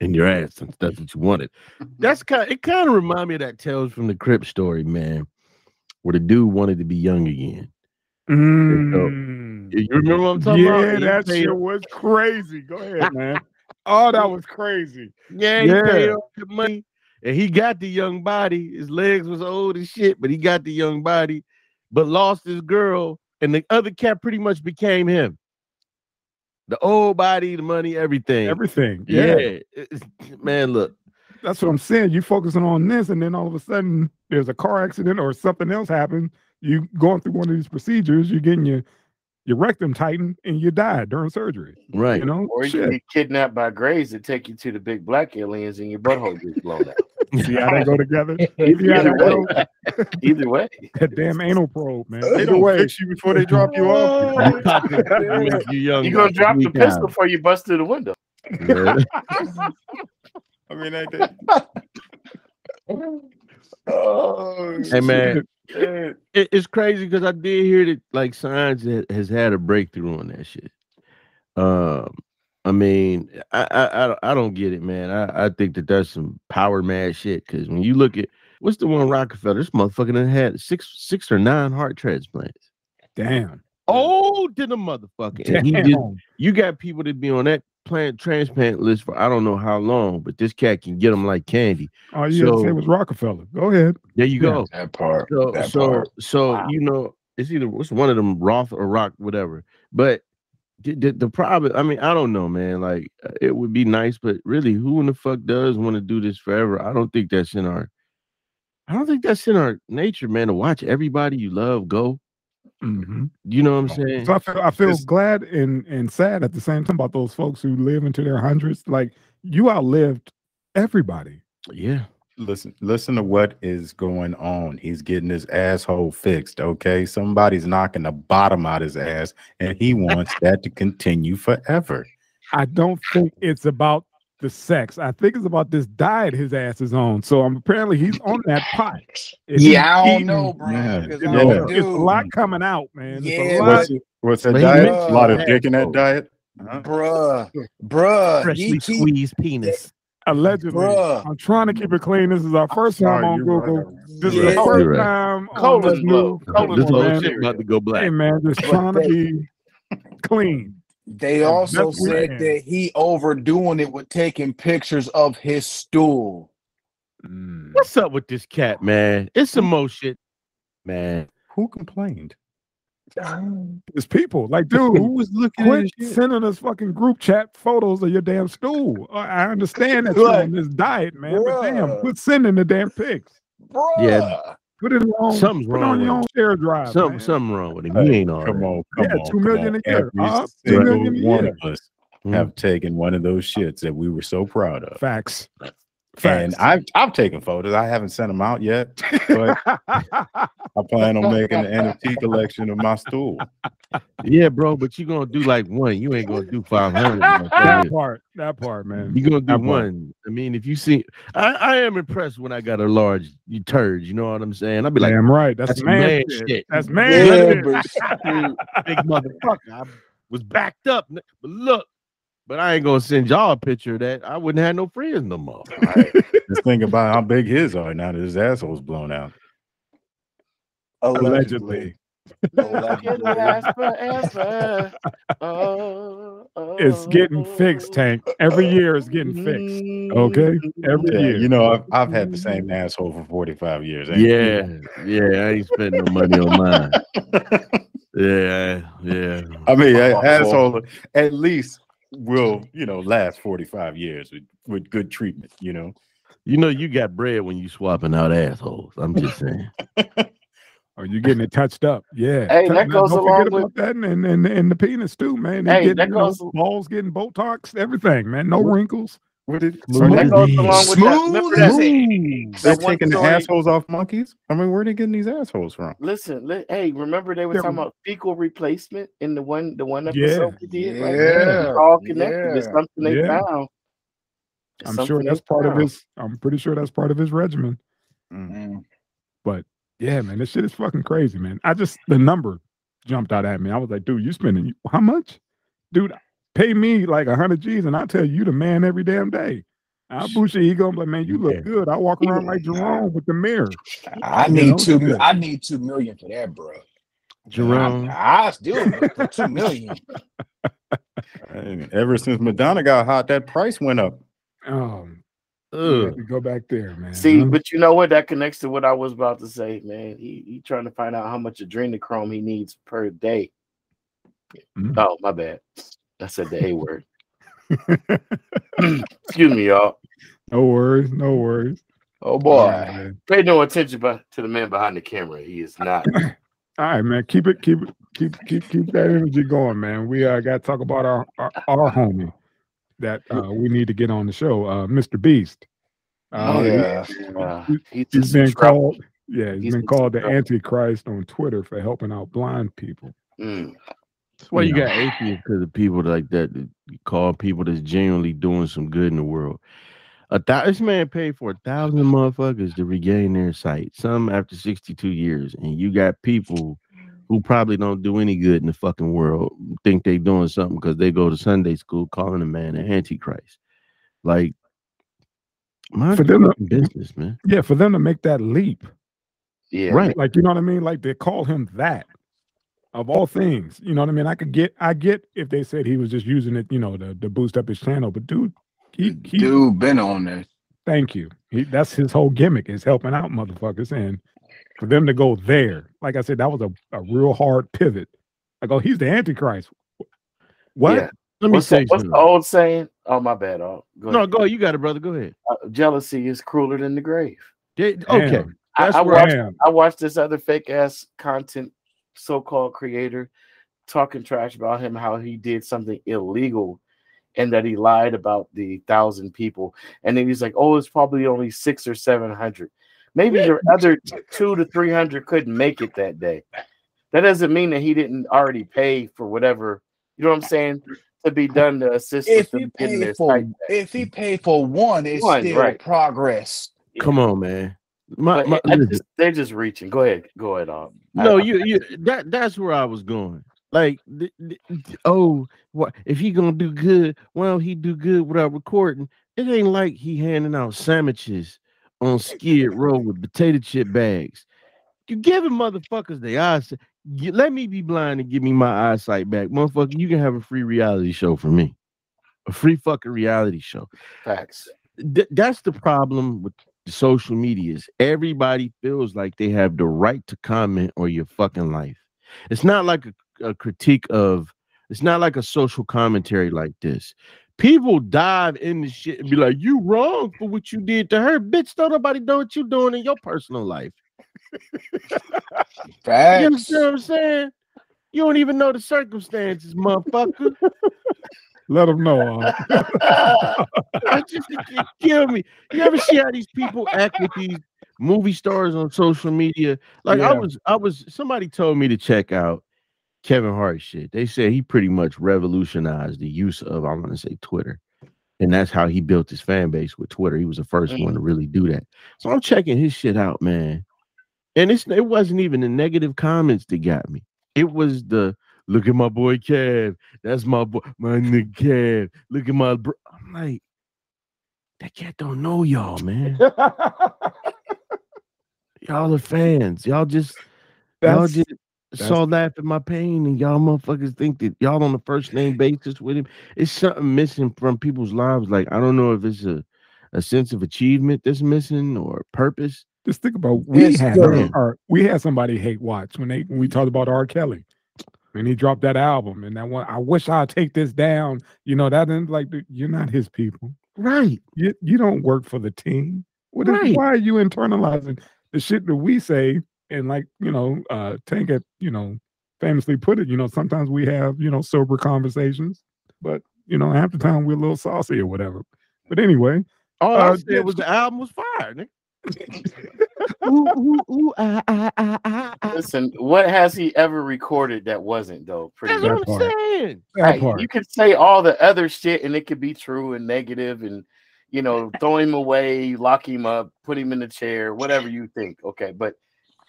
and your ass, since that's what you wanted. That's kind. It kind of remind me of that Tales from the Crypt story, man, where the dude wanted to be young again. Mm. You remember what I'm talking yeah, about? He that shit was crazy. Go ahead, (laughs) man. Oh, that was crazy. Yeah, he Yeah. paid off the money, and he got the young body. His legs was old as shit, but he got the young body, but lost his girl, and the other cat pretty much became him. The old body, the money, everything. Everything. yeah, Yeah. (sniffs) Man, look. That's what I'm saying. You focusing on this, and then all of a sudden there's a car accident or something else happened. You going through one of these procedures, you're getting your your rectum tightened, and you die during surgery. Right. You know, Or you Shit. get kidnapped by Greys that take you to the big black aliens and your butthole gets blown out. see how they go together. (laughs) See how Either way. go? Either way. That damn anal probe, man. Either don't way, fix you before they drop you off. (laughs) (laughs) you young You're gonna drop the pistol before you bust through the window. Yeah. I mean, I did. Oh, Hey man, shit. It, it's crazy because I did hear that like science ha- has had a breakthrough on that shit. Um, I mean, I I, I don't- get it, man. I, I think that that's some power mad shit. Because when you look at what's the one Rockefeller, this motherfucker done had six six or nine heart transplants. damn. Oh, to the motherfucker. Just, you got people that be on that plant transplant list for I don't know how long, but this cat can get them like candy. Oh, you had to say was Rockefeller. Go ahead. There you Yeah. go. That part. So that so part. so Wow. you know it's either what's one of them Roth or Rock whatever. But the, the, the problem, I mean, I don't know, man. Like uh, it would be nice, but really, who in the fuck does want to do this forever? I don't think that's in our. I don't think that's in our nature, man. To watch everybody you love go. Hmm You know what I'm saying? So I feel I feel glad and and sad at the same time about those folks who live into their hundreds. Like you outlived everybody. Yeah. Listen, listen to what is going on. He's getting his asshole fixed. Okay, somebody's knocking the bottom out of his ass, and he wants that to continue forever. I don't think it's about the sex. I think it's about this diet his ass is on. So um, apparently he's on that pot. If he's Yeah, I don't eating, know, bro. Yeah, 'cause You I'm a it's a lot coming out, man. It's a Yeah, lot. What's what's that diet? mentioned A lot of dick in that though. diet. Huh? Bruh, bruh, Freshly he keep, squeezed penis. Allegedly, Bruh. I'm trying to keep it clean. This is our first time on. Google. This Yeah. is the first right. time on Colon this blow. new. Colon This whole shit about to go black. Hey man, just trying to be clean. They And also said it that he overdoing it with taking pictures of his stool. Mm. What's up with this cat, man? It's some more shit, man. Who complained? (sighs) It's people like, dude, Who was looking at quit his sending us fucking group chat photos of your damn stool. I I understand that you're on this diet, man, but damn, Bruh. quit sending the damn pics. Bruh. Yeah. Put it in your own, Something's put it wrong on your with own share drive. Something, man. something wrong with him. Hey, He ain't all Come right. on, come Yeah, on, two come million on. a year. Every Uh, two single million one year. of us Mm. have taken one of those shits that we were so proud of. Facts. And I've I've taken photos. I haven't sent them out yet, but I plan on making an NFT collection of my stool. Yeah, bro, but you're gonna do like one. You ain't gonna do five hundred. that part, that part, man. You're gonna do That part. one. I mean, if you see, I, I am impressed when I got a large you turd. You know what I'm saying? I'll be like, Damn right. That's, that's man, man shit. shit. That's man Yeah, shit. (laughs) big motherfucker. I was backed up. But look, but I ain't gonna send y'all a picture of that. I wouldn't have no friends no more. (laughs) Just think about how big his are now that his asshole's blown out. Allegedly. It lasts forever. Oh, (laughs) It's getting fixed, Tank. Every oh. year it's getting fixed. Okay? Every Yeah, year. you know, I've, I've had the same asshole for 45 years. ain't Yeah, yeah, I ain't spending no money on mine. (laughs) Yeah, yeah. I mean, a- asshole at least will, you know, last 45 years with, with good treatment, you know. You know you got bread when you swapping out assholes. I'm just saying. (laughs) Are you getting it touched up. Yeah. Hey, Touch- that now, goes don't along forget with- about that and, and, and the penis too, man. They Hey, getting, that you know, goes- balls getting Botox, everything, man. No wrinkles. What did, Smooth. That they, goes along with that. Smooth Remember as that? eggs. they're that one taking the assholes off monkeys? I mean, where are they getting these assholes from? Listen, li- hey, remember they were Yeah. talking about fecal replacement in the one the one Yeah. episode we did, right? Yeah, all connected. It's something they Yeah. found. It's I'm something sure that's part of his. I'm pretty sure that's part of his regimen. Mm. Yeah, man, this shit is fucking crazy, man. I just the number jumped out at me. I was like, dude, you spending how much? Dude, pay me like a hundred G's and I'll tell you the man every damn day. I'll boost your ego. I'm like, man, you look Yeah. good. I walk around like Jerome with the mirror. I You need know, two. I need two million for that, bro. Jerome. I, I still look for two million. (laughs) Ever since Madonna got hot, that price went up. Um, Ugh. we go back there, man. See, huh? but you know what? That connects to what I was about to say, man. He he trying to find out how much adrenochrome he needs per day. Mm. Oh, my bad. I said the A word. (laughs) (clears throat) Excuse me, y'all. no worries, no worries. Oh boy. right. Pay no attention bu- to the man behind the camera. He is not. (clears throat) All right, man. Keep it, keep it, keep keep keep that energy going, man. We uh got to talk about our, our our homie that uh we need to get on the show, uh Mr. Beast. Uh, Oh, yeah. Uh, he's He's just been trouble. called, yeah, he's He's been called the trouble. Antichrist on Twitter for helping out blind people. Mm. That's why you know. got atheists because of people like that, that you call people that's genuinely doing some good in the world. A thou- this man paid for a thousand motherfuckers to regain their sight, some after 62 years. And you got people who probably don't do any good in the fucking world, think they doing something because they go to Sunday school calling a man an antichrist. Like, mind For them to- business, man. Yeah, for them to make that leap, Yeah. Right. like you know what I mean. Like they call him that of all things. You know what I mean. I could get, I get if they said he was just using it, you know, to, to boost up his channel. But dude, he, he Dude, been on this. Thank you. He, that's his whole gimmick is helping out motherfuckers. And for them to go there, like I said, that was a, a real hard pivot. Like, oh, he's the Antichrist. What? Yeah. Let me What's, say the, what's the old saying? Oh, my bad. Oh, go no, ahead. go. You got it, brother. Go ahead. Uh, jealousy is crueler than the grave. Yeah, okay. Damn. I, That's I where watched. Damn. I watched this other fake ass content so-called creator talking trash about him, how he did something illegal and that he lied about the thousand people. And then he's like, oh, it's probably only six or seven hundred. Maybe your (laughs) other two to three hundred couldn't make it that day. That doesn't mean that he didn't already pay for whatever, you know what I'm saying, to be done to assist If he paid for if he paid for one, it's One, still right. progress. Come on, man. My, my, just, they're just reaching. Go ahead. Go ahead. Um, No, I- you you that that's where I was going. Like, th- th- th- oh, what if he gonna do good? Well, he do good without recording. It ain't like he handing out sandwiches on Skid Row with potato chip bags. You giving motherfuckers the eyes. You, let me be blind and give me my eyesight back, motherfucker. You can have a free reality show for me, a free fucking reality show facts. th- that's the problem with the social medias. Everybody feels like they have the right to comment on your fucking life. It's not like a, a critique of. It's not like a social commentary like this. People dive into shit and be like, "You wrong for what you did to her, bitch." Don't nobody know what you're doing in your personal life. Facts. (laughs) You understand what I'm saying? You don't even know the circumstances, motherfucker. (laughs) Let them know. Uh, I just it kill me. You ever see how these people act with these movie stars on social media? Like I was, I was. Somebody told me to check out Kevin Hart shit. They said he pretty much revolutionized the use of I'm gonna say Twitter, and that's how he built his fan base with Twitter. He was the 1st one to really do that. So I'm checking his shit out, man. And it's it wasn't even the negative comments that got me. It was the look at my boy Kev. That's my boy, my nigga Kev. Look at my bro. I'm like, that cat don't know y'all, man. (laughs) y'all are fans. Y'all just y'all just saw laugh at my pain, and y'all motherfuckers think that y'all on the first name basis with him. It's something missing from people's lives. Like I don't know if it's a a sense of achievement that's missing or purpose. just think about we had our, we had somebody hate watch when they when we talked about R. Kelly. When he dropped that album and that one, I wish I'd take this down. You know, that didn't like you're not his people. Right. You you don't work for the team. What is, Right. why are you internalizing the shit that we say? And like, you know, uh Tank had, you know, famously put it, you know, sometimes we have, you know, sober conversations, but you know, half the time we're a little saucy or whatever. But anyway, All I Uh, said was the album was fire. (laughs) Nigga. ooh, ooh, ooh, ah, ah, ah, ah, ah. Listen, what has he ever recorded that wasn't though? Pretty That's much. what I'm saying. that Right. You could say all the other shit and it could be true and negative and you know, (laughs) throw him away, lock him up, put him in the chair, whatever you think. Okay, but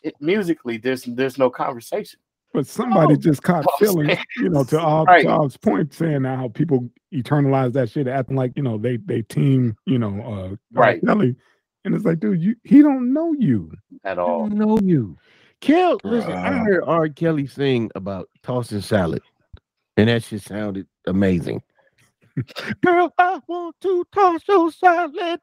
it, musically, there's there's no conversation. But somebody No. just caught (laughs) No, feelings, you know, to (laughs) all Right. to Al's point, saying now how people eternalize that shit, acting like you know they they team, you know, uh Right. Kelly, and it's like, dude, you he don't know you. At I all. don't know you. Kel, listen, I Bruh. heard R. Kelly sing about tossing salad, and that shit sounded amazing. (laughs) Girl, I want to toss your salad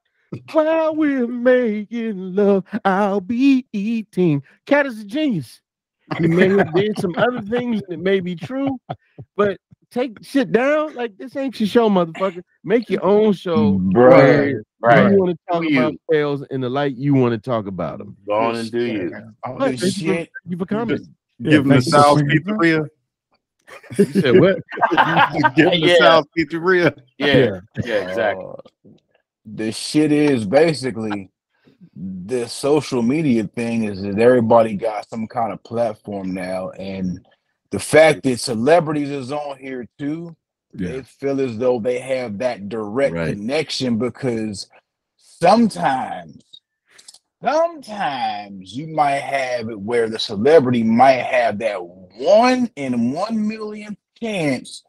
while we're making love. I'll be eating. Cat is a genius. He may have did some other things that may be true, but take shit down. Like this ain't your show, motherfucker. Make your own show. Bruh. Right. You want to talk Do you. about sales in the light you want to talk about them. Go on and do you. All But this you for- shit. thank you for commenting. Yeah, Give him the you South bringing. Pizzeria. You said (laughs) what? Give him the Yeah. South Pizzeria. Yeah, yeah, exactly. Uh, the shit is basically the social media thing is that everybody got some kind of platform now, and the fact that celebrities is on here too, Yeah, they feel as though they have that direct Right. connection because sometimes sometimes you might have it where the celebrity might have that one in one million chance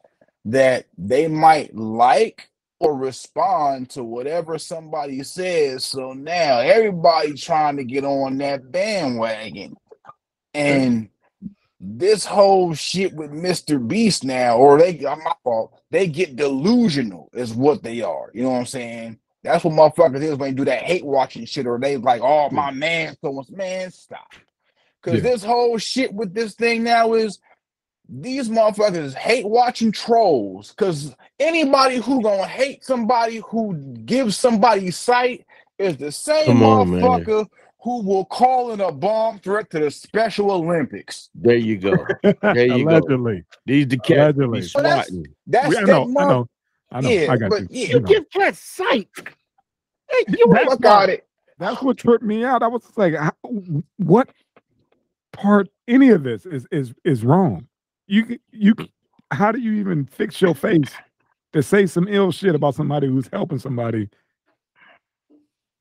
that they might like or respond to whatever somebody says. So now everybody trying to get on that bandwagon. And this whole shit with Mr. Beast now, or they uh, my fault, they get delusional, is what they are. You know what I'm saying? That's what motherfuckers is when they do that hate watching shit, or they like, oh my man, so much man, stop. Because Yeah. this whole shit with this thing now is these motherfuckers hate watching trolls. Because anybody who gonna hate somebody who gives somebody sight is the same man. Motherfucker who will call in a bomb threat to the Special Olympics. There you go. There you go. Allegedly. These the cats Allegedly. be Well, that's- That's We- I that know, I know, I know. Yeah, I got but you. yeah, You You know. give cats sight. Hey, you That's Fuck why- out it. That's what tripped me out. I was like, what part any of this is is is wrong? You you how do you even fix your face to say some ill shit about somebody who's helping somebody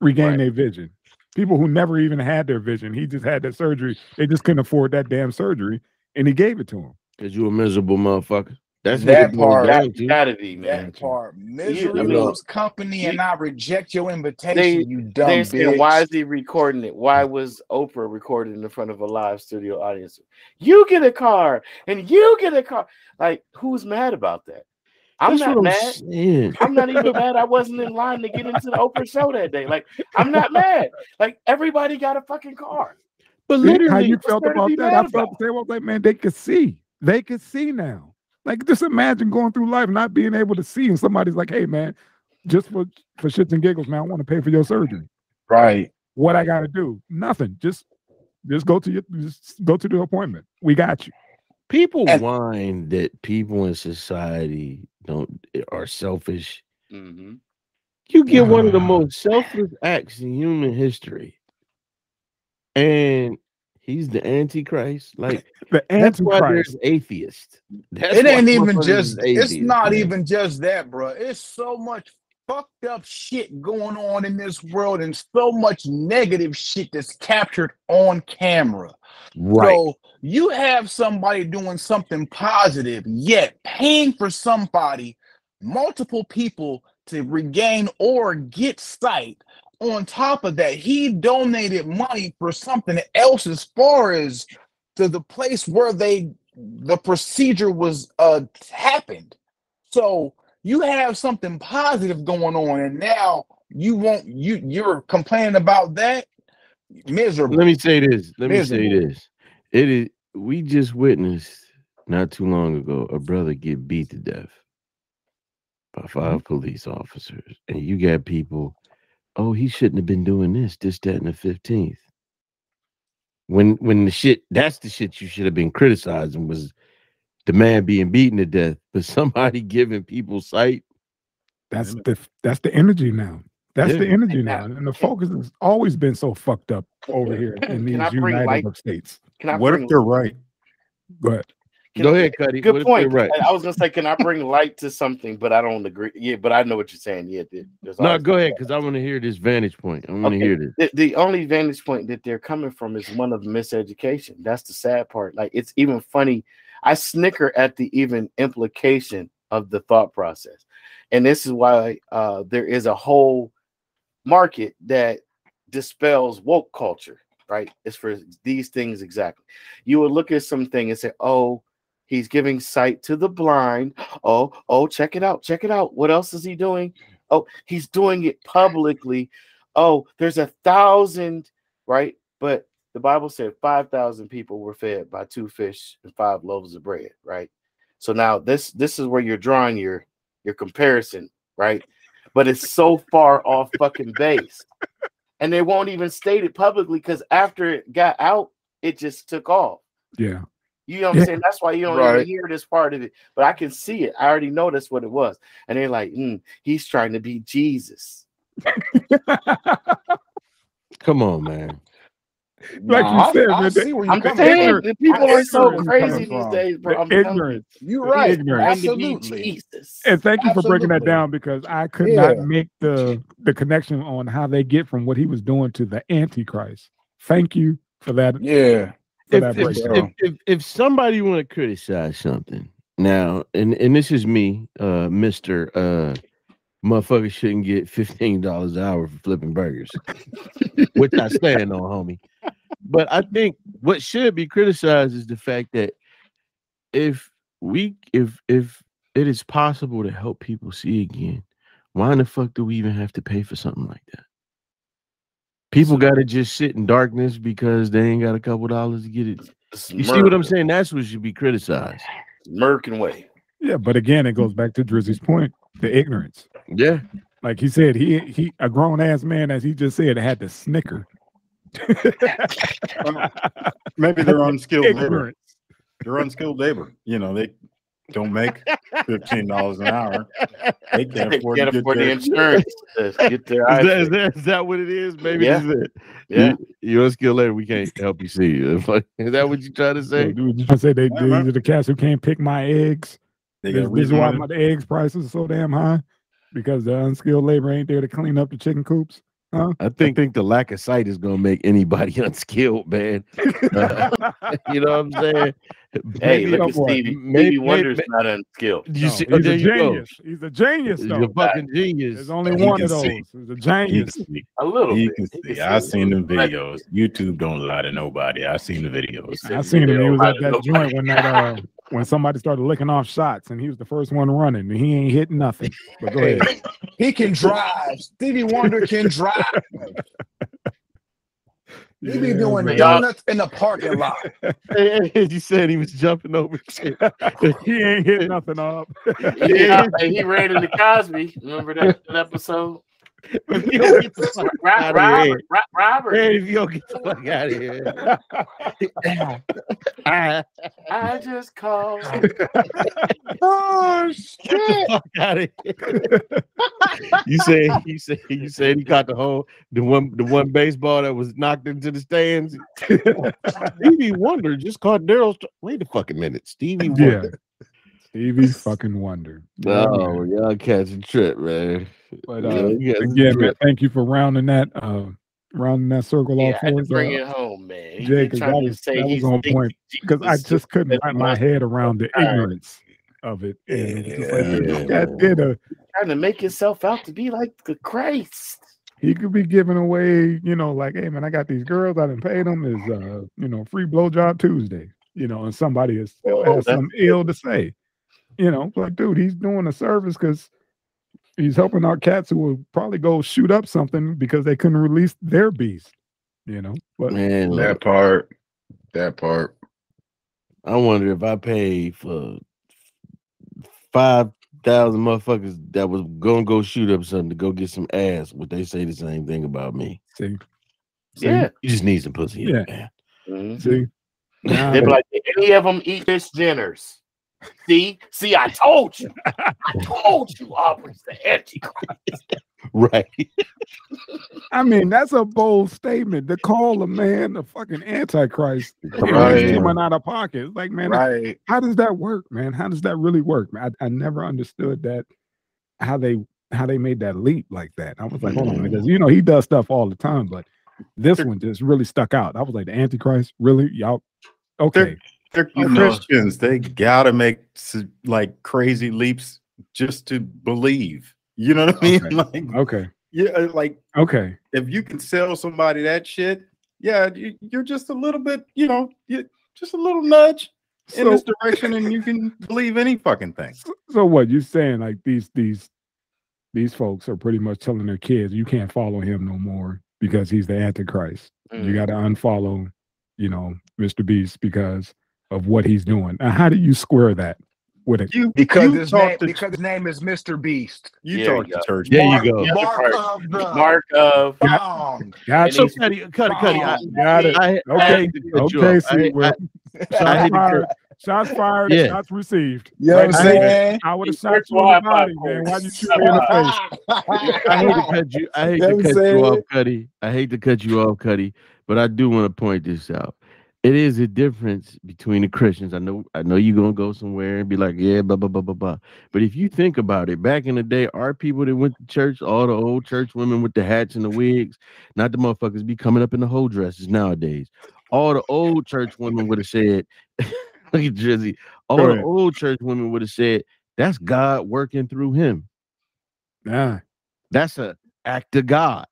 regain Right. their vision? People who never even had their vision. He just had that surgery. They just couldn't afford that damn surgery, and he gave it to him. Cause you a miserable motherfucker. That's what That it boils part- Got, to. be, man. That part. Misery I mean, loves company and you- I reject your invitation, They- you dumb They bitch. said, why is he recording it? Why was Oprah recording in front of a live studio audience? You get a car and you get a car. Like, who's mad about that? I'm That's not what mad. saying. I'm not even mad. I wasn't in line to get into the Oprah show that day. Like, I'm not mad. Like, everybody got a fucking car. But See how you felt about that? I felt about? the same. I was like, man, they could see. They could see now. Like, just imagine going through life not being able to see, and somebody's like, "Hey, man, just for for shits and giggles, man, I want to pay for your surgery. Right. What I got to do? Nothing. Just just go to your just go to the appointment. We got you. People And- whine that people in society don't are selfish. Mm-hmm. You get one of the most selfless acts in human history, and he's the antichrist. Like (laughs) The antichrist. that's why antichrist. there's atheists. That's it ain't even just is it's not man. even just that, bro. It's so much fucked up shit going on in this world and so much negative shit that's captured on camera. right. So you have somebody doing something positive, yet paying for somebody, multiple people to regain or get sight. On top of that, he donated money for something else as far as to the place where they the procedure was uh happened. So you have something positive going on, and now you won't you you're complaining about that miserable. Let me say this. Let me say this. It is we just witnessed not too long ago a brother get beat to death by five mm-hmm. police officers. And you got people, oh, he shouldn't have been doing this, this, that, and the fifteenth. When when the shit that's the shit you should have been criticizing was the man being beaten to death, but somebody (laughs) giving people sight. That's the that's the energy now. That's the energy now, and the focus has always been so fucked up over here in Can these I bring United light- states. Can I What bring, if they're right? But can Go I- ahead, Cuddy. Good What if point. Right. I I was gonna say, can I bring light to something? But I don't agree. Yeah, but I know what you're saying. Yeah, there- there's No, go ahead, because I want to hear this vantage point. I want to Okay. hear this. the, the only vantage point that they're coming from is one of miseducation. That's the sad part. Like it's even funny. I snicker at the even implication of the thought process. And this is why uh, there is a whole market that dispels woke culture, right? It's for these things exactly. You would look at something and say, oh, he's giving sight to the blind. Oh, oh, check it out. Check it out. What else is he doing? Oh, he's doing it publicly oh, there's a thousand, right? But the Bible said 5,000 people were fed by two fish and five loaves of bread, right? So now this this is where you're drawing your your comparison, right? But it's so far off fucking base. And they won't even state it publicly because after it got out, it just took off. yeah, You know what I'm Yeah. saying? That's why you don't Right. even hear this part of it. But I can see it. I already know that's what it was. And they're like, mm, he's trying to be Jesus. (laughs) Come on, man. (laughs) Like you said, I, man, they- see where you I'm saying the people are so crazy these days, bro. I'm telling you. ignorance. You're right. ignorance. Trying to be Absolutely. And thank you for breaking that down because I could not make the the connection on how they get from what he was doing to the Antichrist. Thank you for that. Yeah. For If, that if, if, if, if somebody want to criticize something now, and, and this is me, uh, Mister uh, motherfucker shouldn't get fifteen dollars an hour for flipping burgers, which I stand on, homie. But I think what should be criticized is the fact that if we if if it is possible to help people see again, why in the fuck do we even have to pay for something like that? People got to just sit in darkness because they ain't got a couple dollars to get it. It's You see what I'm saying? That's what should be criticized. American way. yeah, but again, it goes back to Drizzy's point: the ignorance. Yeah. Like he said, he he a grown ass man, as he just said, had to snicker (laughs) Maybe they're unskilled labor. They're unskilled labor. You know, they don't make fifteen dollars an hour. They (laughs) can't They afford can't to get afford the insurance (laughs) get their Is that, is, that what it is? Maybe Yeah. this is it. Yeah. You, you're unskilled labor. We can't help you see. Is that what you trying to say? dude, you trying to say they, Yeah, these are the cats who can't pick my eggs? they This, this is why my eggs prices are so damn high because the unskilled labor ain't there to clean up the chicken coops. I think think the lack of sight is gonna make anybody (laughs) unskilled, man. Uh, (laughs) you know what I'm saying? (laughs) Hey, Maybe- look at what? Stevie. Maybe- Wonder's maybe- not unskilled. You No, see, he's oh, a you genius. He's a genius, He's a fucking genius. There's only He one of those. see. He's a genius. can. A little You bit. can He see. can I see seen the videos. YouTube don't lie to nobody. I seen the videos. I seen him. He was at that joint when that uh when somebody started licking off shots, and he was the first one running, and he ain't hitting nothing. But go ahead. (laughs) He can drive. Stevie Wonder can drive. He be Yeah, doing man. Donuts in the parking lot. (laughs) Hey, hey, you said he was jumping over (laughs) shit. he ain't hitting nothing up. Yeah, and he ran into Cosby. Remember that, that episode? (laughs) If you don't get the fuck Ro- out of here. Ro- Robert. Hey, if you don't get the fuck out of here. Ah, I just called. (laughs) Oh get the fuck out of here. you said you said you said he caught the whole the one the one baseball that was knocked into the stands. (laughs) Stevie Wonder just caught Daryl. Wait a fucking minute, Stevie yeah. Wonder. Stevie fucking Wonder. Yeah, Oh, y'all catch a trip, man. But Yeah, uh, you got a again, man, thank you for rounding that uh rounding that circle Yeah, off I had for to us. bring uh, it home, man. He, (laughs) Jay, trying that to was- say that was he's on point, because I just couldn't wrap my my- head around the Alright. ignorance of it. And it's just like, Yeah. (laughs) this cat did a trying to make himself out to be like the Christ. he could be giving away, you know, like, hey man, I got these girls, I didn't pay them. Is uh, you know, free blowjob Tuesday, you know, and somebody is still Oh, has that's some ill to say, you know, like, dude, he's doing a service because he's helping out cats who will probably go shoot up something because they couldn't release their beast, you know. But Man, look, That part. That part. I wonder if I paid for five thousand motherfuckers that was gonna go shoot up something to go get some ass, would they say the same thing about me? see, see, Yeah. You just need some pussy, Yeah. man. Mhm. see, (laughs) Nah, They'd be like, any of them eat Miss Jenner's? See, see, I told you, I (laughs) told you, Aubrey's the antichrist. Right. I mean, that's a bold statement to call a man a fucking antichrist. Right. coming out of pocket. It's like, man, Right. how does that work, man? How does that really work? Man, I, I never understood that how they how they made that leap like that. I was like, hold on, because mm. you know he does stuff all the time, but this one just really stuck out. I was like, the Antichrist, really? Y'all okay? They're You know. Christians. They gotta make like crazy leaps just to believe. You know what I mean? Okay. (laughs) Like, Okay. yeah, uh, like Okay. if you can sell somebody that shit, yeah, you, you're just a little bit, you know, you just a little nudge in this direction, and you can believe any fucking thing. so, so what you're saying? Like these these these folks are pretty much telling their kids you can't follow him no more because he's the Antichrist. Mm. You got to unfollow, you know, Mr. Beast because of what he's doing. Now, how do you square that with it? You Because you his name to because his name is Mr. Beast. you There talk you to go. church. There you go. Yeah, Mark part- of the Mark of Bong. Got So you. Cuddy, Cuddy, Cuddy, I, Got it. I, I Okay. hate to Okay, off. I, see, hate- I, I shots fired. Shots. Yeah. Shots received. You know what I'm Like, saying? I would have shot you in the body, man. Why'd you shoot me in the (laughs) face? I hate to cut you. I hate You know to cut I'm you off, Cuddy. I hate to cut you off, Cuddy, but I do want to point this out. It is a difference between the Christians. I know. I know you're gonna go somewhere and be like, yeah, blah blah blah blah blah. But if you think about it, back in the day, our people that went to church, all the old church women with the hats and the wigs, not the motherfuckers be coming up in the whole dresses nowadays. All the old church women would have said, (laughs) look at Drizzy. All the old church women would have said, that's God working through him. Nah. That's a act of God.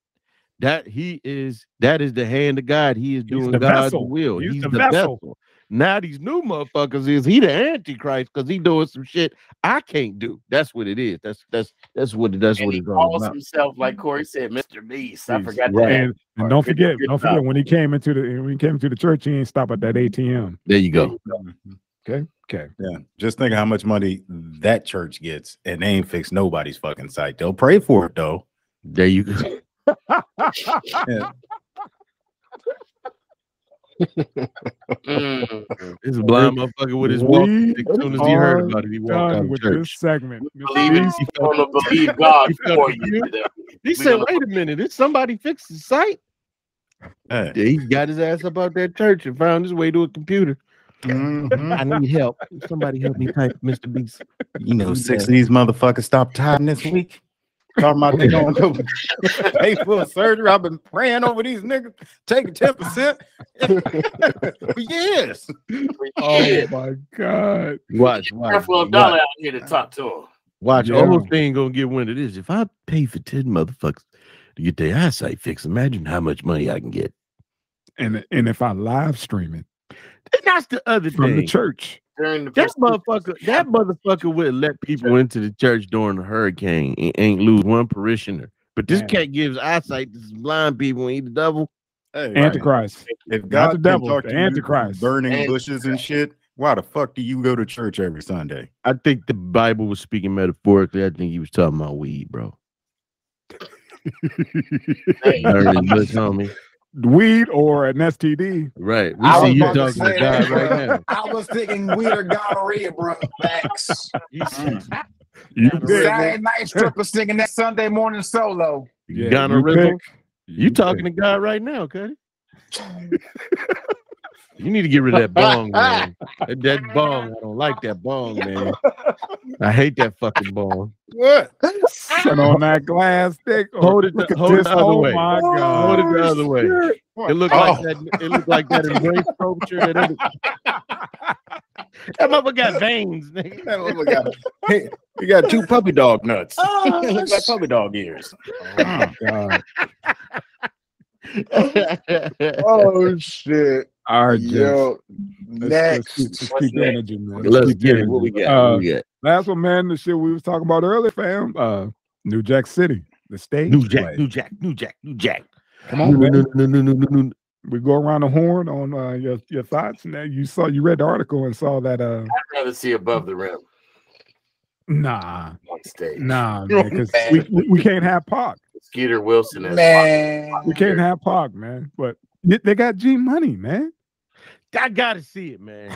That he is that is the hand of God. He is doing the God's vessel. will. He's He's, the the, vessel. vessel. Now these new motherfuckers is he the antichrist because he doing some shit I can't do. That's what it is. That's that's that's what that's and what he it's calls about. himself, like mm-hmm. Corey said, Mr. Beast. I Beast, forgot right. that. And, and part. don't forget, good don't forget when he came into the when he came into the church, he ain't stop at that mm-hmm. ATM. There you go. Mm-hmm. Okay. Okay. Yeah, just think of how much money that church gets, and they ain't fix nobody's fucking sight. They'll pray for it though. There you go. Yeah. Mm. This blind motherfucker with his walk. As soon as he heard about it, he walked out of with church. this segment. Believe it. He I want to believe (laughs) God He for the you. He We said, "Wait a minute! Did somebody fix the sight?" Hey. Yeah, he got his ass up out that church and found his way to a computer. Mhm. I need help. Somebody help me type Mr. Beast. You know, six of these motherfuckers stopped time this week. Talking about they gonna go pay for a surgery. I've been praying over these niggas, taking 10%. for years. Oh my God. Watch, watch, Creflo watch, Dollar out here to talk to him. watch. Yeah. Osteen gonna get wind of this. If I pay for ten motherfuckers to get their eyesight fixed, imagine how much money I can get. And and if I live stream it And that's the other from thing. the church, During the That motherfucker, that motherfucker would let people into the church during the hurricane and ain't lose one parishioner. But this Man. cat gives eyesight to blind people and he the devil. Hey, Antichrist. if Not God the devil, talk the to you through Antichrist. burning And- bushes and shit, why the fuck do you go to church every Sunday? I think the Bible was speaking metaphorically. I think he was talking about weed, bro. Hey, Learn it, look, homie. Weed or an STD. Right. We I see was you about to talking to God right (laughs) now. I was thinking weed or gonorrhea, bro. Facts. You mm. Yeah, pick. Saturday night stripper singing that Sunday morning solo. Yeah, Gonorrhea. pick. You talking to God right now, Cuddy? You need to get rid of that bong, man. (laughs) That, that bong, I don't like that bong, man. (laughs) I hate that fucking bong. What? Sit on that glass stick. Oh, (laughs) Hold it look the- at hold it this. the other oh way. my oh, Hold it the other way. It looked Oh. like that. It looked like that embrace sculpture. That, other- that motherfucker got veins, nigga. (laughs) That motherfucker got, hey, you got two puppy dog nuts. Oh, (laughs) Looks like puppy dog ears. Oh, God. Oh shit. All right, gents. Yo, Let's, let's next. let's keep energy, man. Let's keep get it. energy. What we got? Uh, what we got? Last one, man. The shit we was talking about earlier, fam. Uh, New Jack City, the stage. New Jack, play. New Jack, New Jack, New Jack. Come on, No, man. no, no, no, no, no, no. We go around the horn on uh, your your thoughts. Now you saw you read the article and saw that. Uh, I'd rather see above the rim nah, on stage. nah, (laughs) man, because we, we we can't have Pac. Skeeter Wilson as Man. We can't have Pac, man. But they got G Money, man. I gotta see it, man.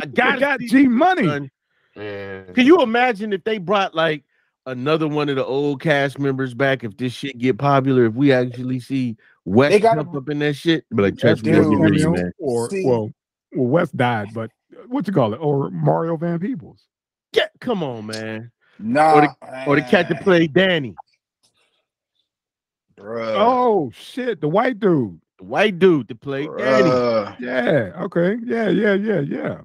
I (laughs) gotta got see G Money. son. Can you imagine if they brought like another one of the old cast members back? If this shit get popular, if we actually see West They gotta- jump up in that shit, but like, That's trust me, they'll dude, get ready, Samuel, man. or See- well, well, West died, but what you call it? Or Mario Van Peebles. Yeah, come on, man. Nah. Or the- Or the cat that played Danny, Bruh. Oh shit, the white dude. The white dude that played Danny. Bruh. Yeah. Okay. Yeah. Yeah. Yeah. Yeah.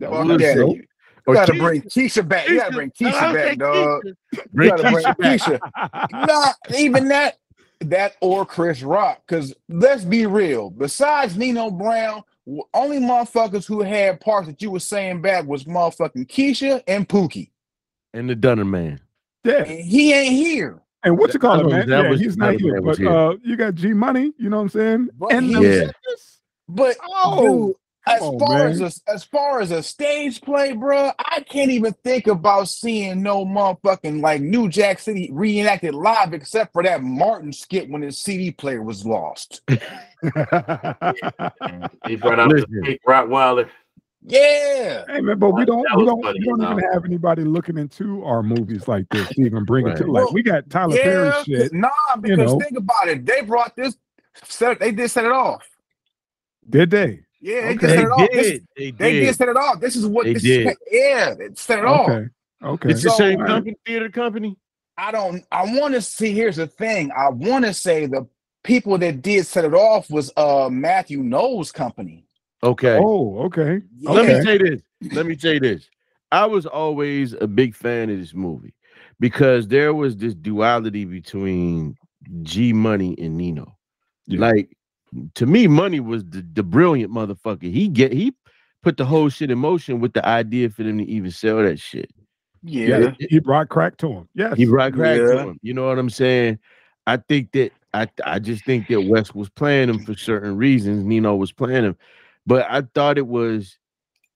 That Fuck was that. dope. You Or gotta Keisha- bring Keisha back. You gotta bring Keisha- Keisha back, dog. Keisha. You gotta bring Keisha back. Keisha. Not even that. That or Chris Rock. Because let's be real. Besides Nino Brown, only motherfuckers who had parts that you were saying back was motherfucking Keisha and Pookie. And the Dunner man. yeah. And he ain't here. And what you call it, man? yeah, was- he's not here, but here. uh, you got G Money. You know what I'm saying? But and he- Yeah. But Oh, dude, as on, far man. as a, as far as a stage play, bro, I can't even think about seeing no motherfucking like New Jack City reenacted live, except for that Martin skit when his CD player was lost. (laughs) (laughs) He brought out Listen. the big Rottweiler. Yeah, Hey man, but we don't we don't funny we don't even have anybody looking into our movies like this to even bring it to Right. like Well, we got Tyler Perry shit. Nah, because know. think about it. They brought this. Set, they did set it off. Did they? Yeah, they Okay. did set They it off. This- did. They they did. did set it off. This is what They this did. (laughs) yeah, they set it off. Okay. Okay. It's the same Alright. company, theater company. I don't I want to see here's the thing. I want to say the people that did set it off was uh Matthew Knowles company. Okay. Oh, okay. Let me say this. Let me say this. I was always a big fan of this movie because there was this duality between G Money and Nino. Yeah. Like to me, Money was the, the brilliant motherfucker. He get he put the whole shit in motion with the idea for them to even sell that shit. Yeah. yeah He brought crack to him. Yes. He brought crack to him. You know what I'm saying? I think that I I just think that West was playing him for certain reasons. Nino was playing him, but I thought it was,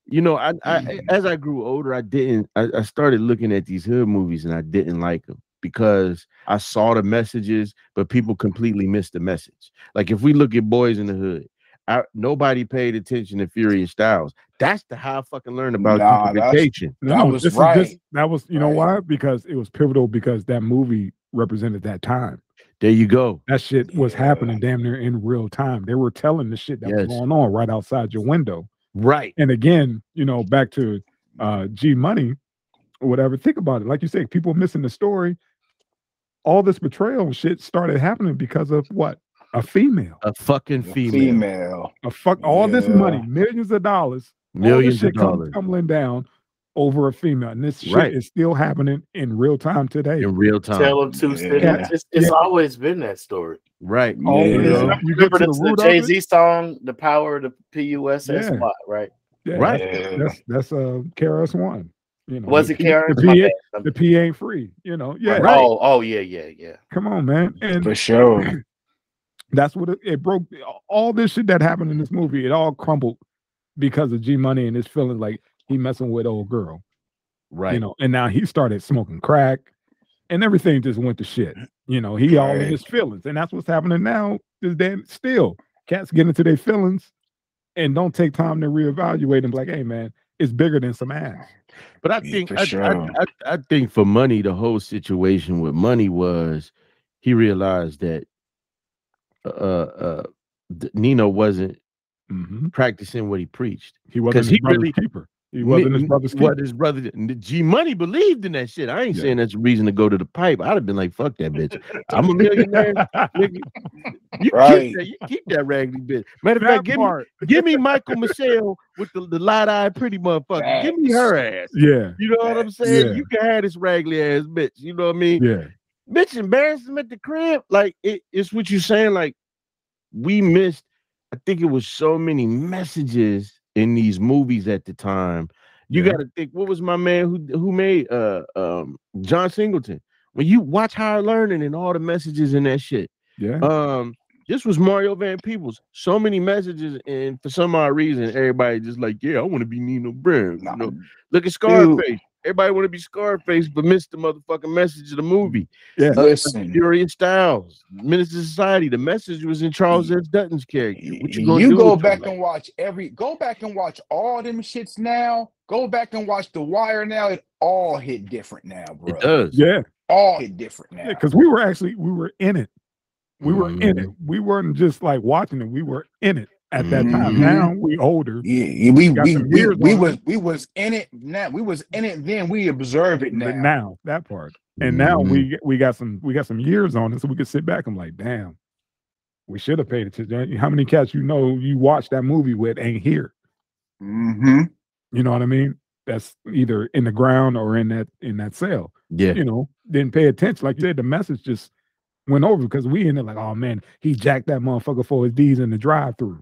you know, I, I mm. as I grew older, I didn't. I, I started looking at these hood movies and I didn't like them because I saw the messages, but people completely missed the message. Like if we look at Boyz n the Hood, I, nobody paid attention to Furious Styles. That's the how I fucking learned about Nah, that's- gentrification. That was this is- right. this- that was you know why? Because it was pivotal because that movie represented that time. There you go. That shit was Yeah. happening damn near in real time. They were telling the shit that was going on right outside your window. Right. And again, you know, back to uh G Money or whatever. Think about it. Like you said, people missing the story. All this betrayal shit started happening because of what? A female. A fucking The female. female. A fuck all this money, millions of dollars, all this Millions of dollars tumbling down over a female. And this shit Right. is still happening in real time today. in real time. Tale of two Yeah. cities. Yeah. It's, it's Yeah. always been that story. Right. All Yeah. this- Yeah. you Remember the, the the Jay Z song, "The Power of the PUSS"? Yeah. Lot, right? Yeah, Right. Yeah. That's that's uh KRS One. You know, Was the it P- Karen? The My P, the P ain't free. You know, yeah. Right. Oh, oh yeah, yeah, yeah. Come on, man. And For sure. (clears throat) that's what it, it broke. All this shit that happened in this movie, it all crumbled because of G Money and his feelings like he messing with old girl. Right. You know, and now he started smoking crack, and everything just went to shit. You know, he all in his feelings, and that's what's happening now. Is that still cats get into their feelings and don't take time to reevaluate and be like, hey man, it's bigger than some ass. But I Yeah, think for I, sure. I, I, I think for money, the whole situation with money was he realized that uh uh Nino wasn't Mm-hmm. practicing what he preached. He wasn't 'Cause his he really- keeper. He wasn't his brother's What his brother G Money believed in that shit. I ain't Yeah. saying that's a reason to go to the pipe. I'd have been like, fuck that bitch. (laughs) I'm a millionaire. You Right. keep that, you keep that raggedy bitch. Matter of fact, give me give me Michael Michele with the, the light-eyed pretty motherfucker. Give me her ass. Yeah, You know what I'm saying? Yeah. You can have this raggedy ass bitch. You know what I mean? yeah. Bitch embarrass him at the crib. Like it, it's what you're saying. Like we missed. I think it was so many messages in these movies at the time. You Yeah. got to think. What was my man who who made uh um John Singleton? When you watch Higher Learning and all the messages in that shit, Yeah. um, this was Mario Van Peebles. So many messages, and for some odd reason, everybody just like, yeah, I want to be Nino Brown. You know, look at Scarface. Everybody want to be Scarface, but miss the motherfucking message of the movie. Yeah. Listen, Furious Styles, Menace II Society. The message was in Charles S. Dutton's character. What you, you go back your and watch every go back and watch all them shits now. Go back and watch The Wire now. It all hit different now, bro. It does. Yeah. All hit different now. because we were actually we were in it. We were in it. Mm-hmm. We weren't just like watching it. We were in it at that time. Mhm. Now we older. Yeah, we we we, we was we was in it now. We was in it then. We observe it now. But now that part, and now Mhm. we we got some we got some years on it, so we could sit back and like, damn, we should have paid attention. How many cats you know you watched that movie with ain't here? hmm You know what I mean? That's either in the ground or in that in that cell. Yeah. You know, didn't pay attention. Like you said, the message just went over because we in there like, oh man, he jacked that motherfucker for his D's in the drive-through.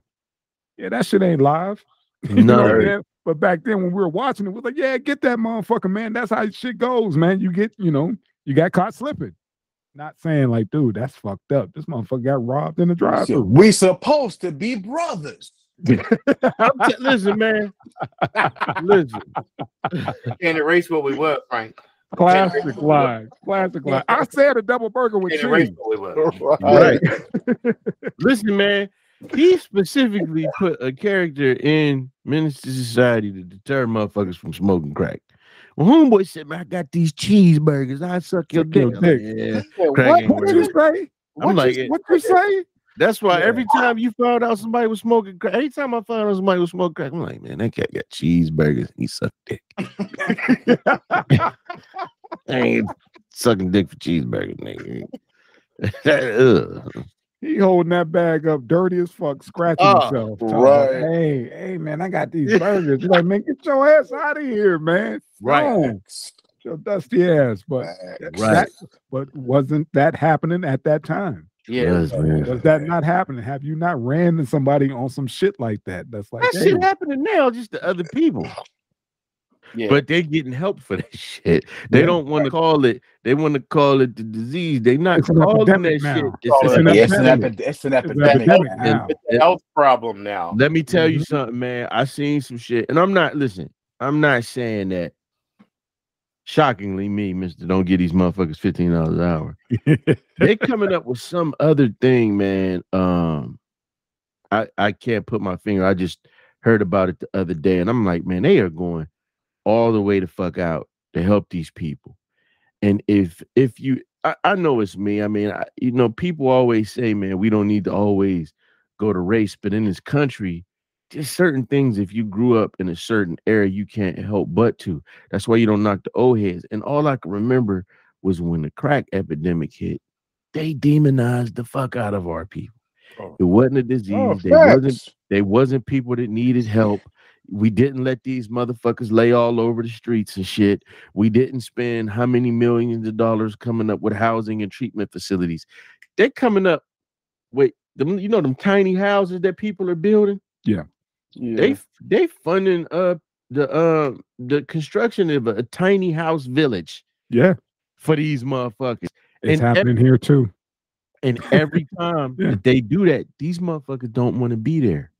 Yeah, that shit ain't live. (laughs) You know what I'm No. But back then when we were watching it, we was like, yeah, get that motherfucker, man. That's how shit goes, man. You get, you know, you got caught slipping. Not saying like, dude, that's fucked up. This motherfucker got robbed in the drive-through. We supposed to be brothers. (laughs) I'm t- listen, man. Listen. Can't erase what we were, Frank. Classic line. Classic line. I said a double burger with Can't erase cheese. what we were. Right. Listen, man. He specifically put a character in Menace II Society to deter motherfuckers from smoking crack. Well, homeboy said, "Man, I got these cheeseburgers. I suck your dick." your like, yeah, Yeah, What, what did you working. say? I'm What like, you, it- what you say? That's why Yeah. every time you found out somebody was smoking crack, anytime I found out somebody was smoking crack, I'm like, man, that cat got cheeseburgers. He sucked dick. (laughs) (laughs) I ain't sucking dick for cheeseburgers, nigga. (laughs) Ugh. He holding that bag up dirty as fuck, scratching Oh, himself. talking about, right. Hey, hey, man, I got these (laughs) burgers. You're like, man, get your ass out of here, man. Right. No, your dusty ass. But Right. that, but wasn't that happening at that time? Yeah. Yes, man. Was that not happening? Have you not ran into somebody on some shit like that? That's like, That hey, shit happening now, just to other people. Yeah. But they're getting help for that (laughs) shit. They Yeah. don't want to call it. They want to call it the disease. They not It's calling that epidemic shit. now. It's It's an an it's an, epidemic. epi- it's an It's an epidemic. epidemic now. now. It's a health problem now. Let me tell you Mhm. something, man. I seen some shit, and I'm not listen. I'm not saying that. Shockingly, me, Mister, don't get these motherfuckers fifteen dollars an hour. (laughs) They coming up with some other thing, man. Um, I I can't put my finger. I just heard about it the other day, and I'm like, man, they are going all the way to fuck out to help these people. And if if you, I, I know it's me. I mean, I, you know, people always say, man, we don't need to always go to race, but in this country, just certain things. If you grew up in a certain era, you can't help but to. That's why you don't knock the old heads. And all I can remember was when the crack epidemic hit, they demonized the fuck out of our people. Oh. It wasn't a disease. Oh, they wasn't they wasn't people that needed help. We didn't let these motherfuckers lay all over the streets and shit. We didn't spend how many millions of dollars coming up with housing and treatment facilities. They're coming up with them, you know, them tiny houses that people are building. Yeah. They they funding uh the uh the construction of a, a tiny house village Yeah, for these motherfuckers. it's And ev- happening here too. And every time (laughs) Yeah. that they do that, these motherfuckers don't want to be there.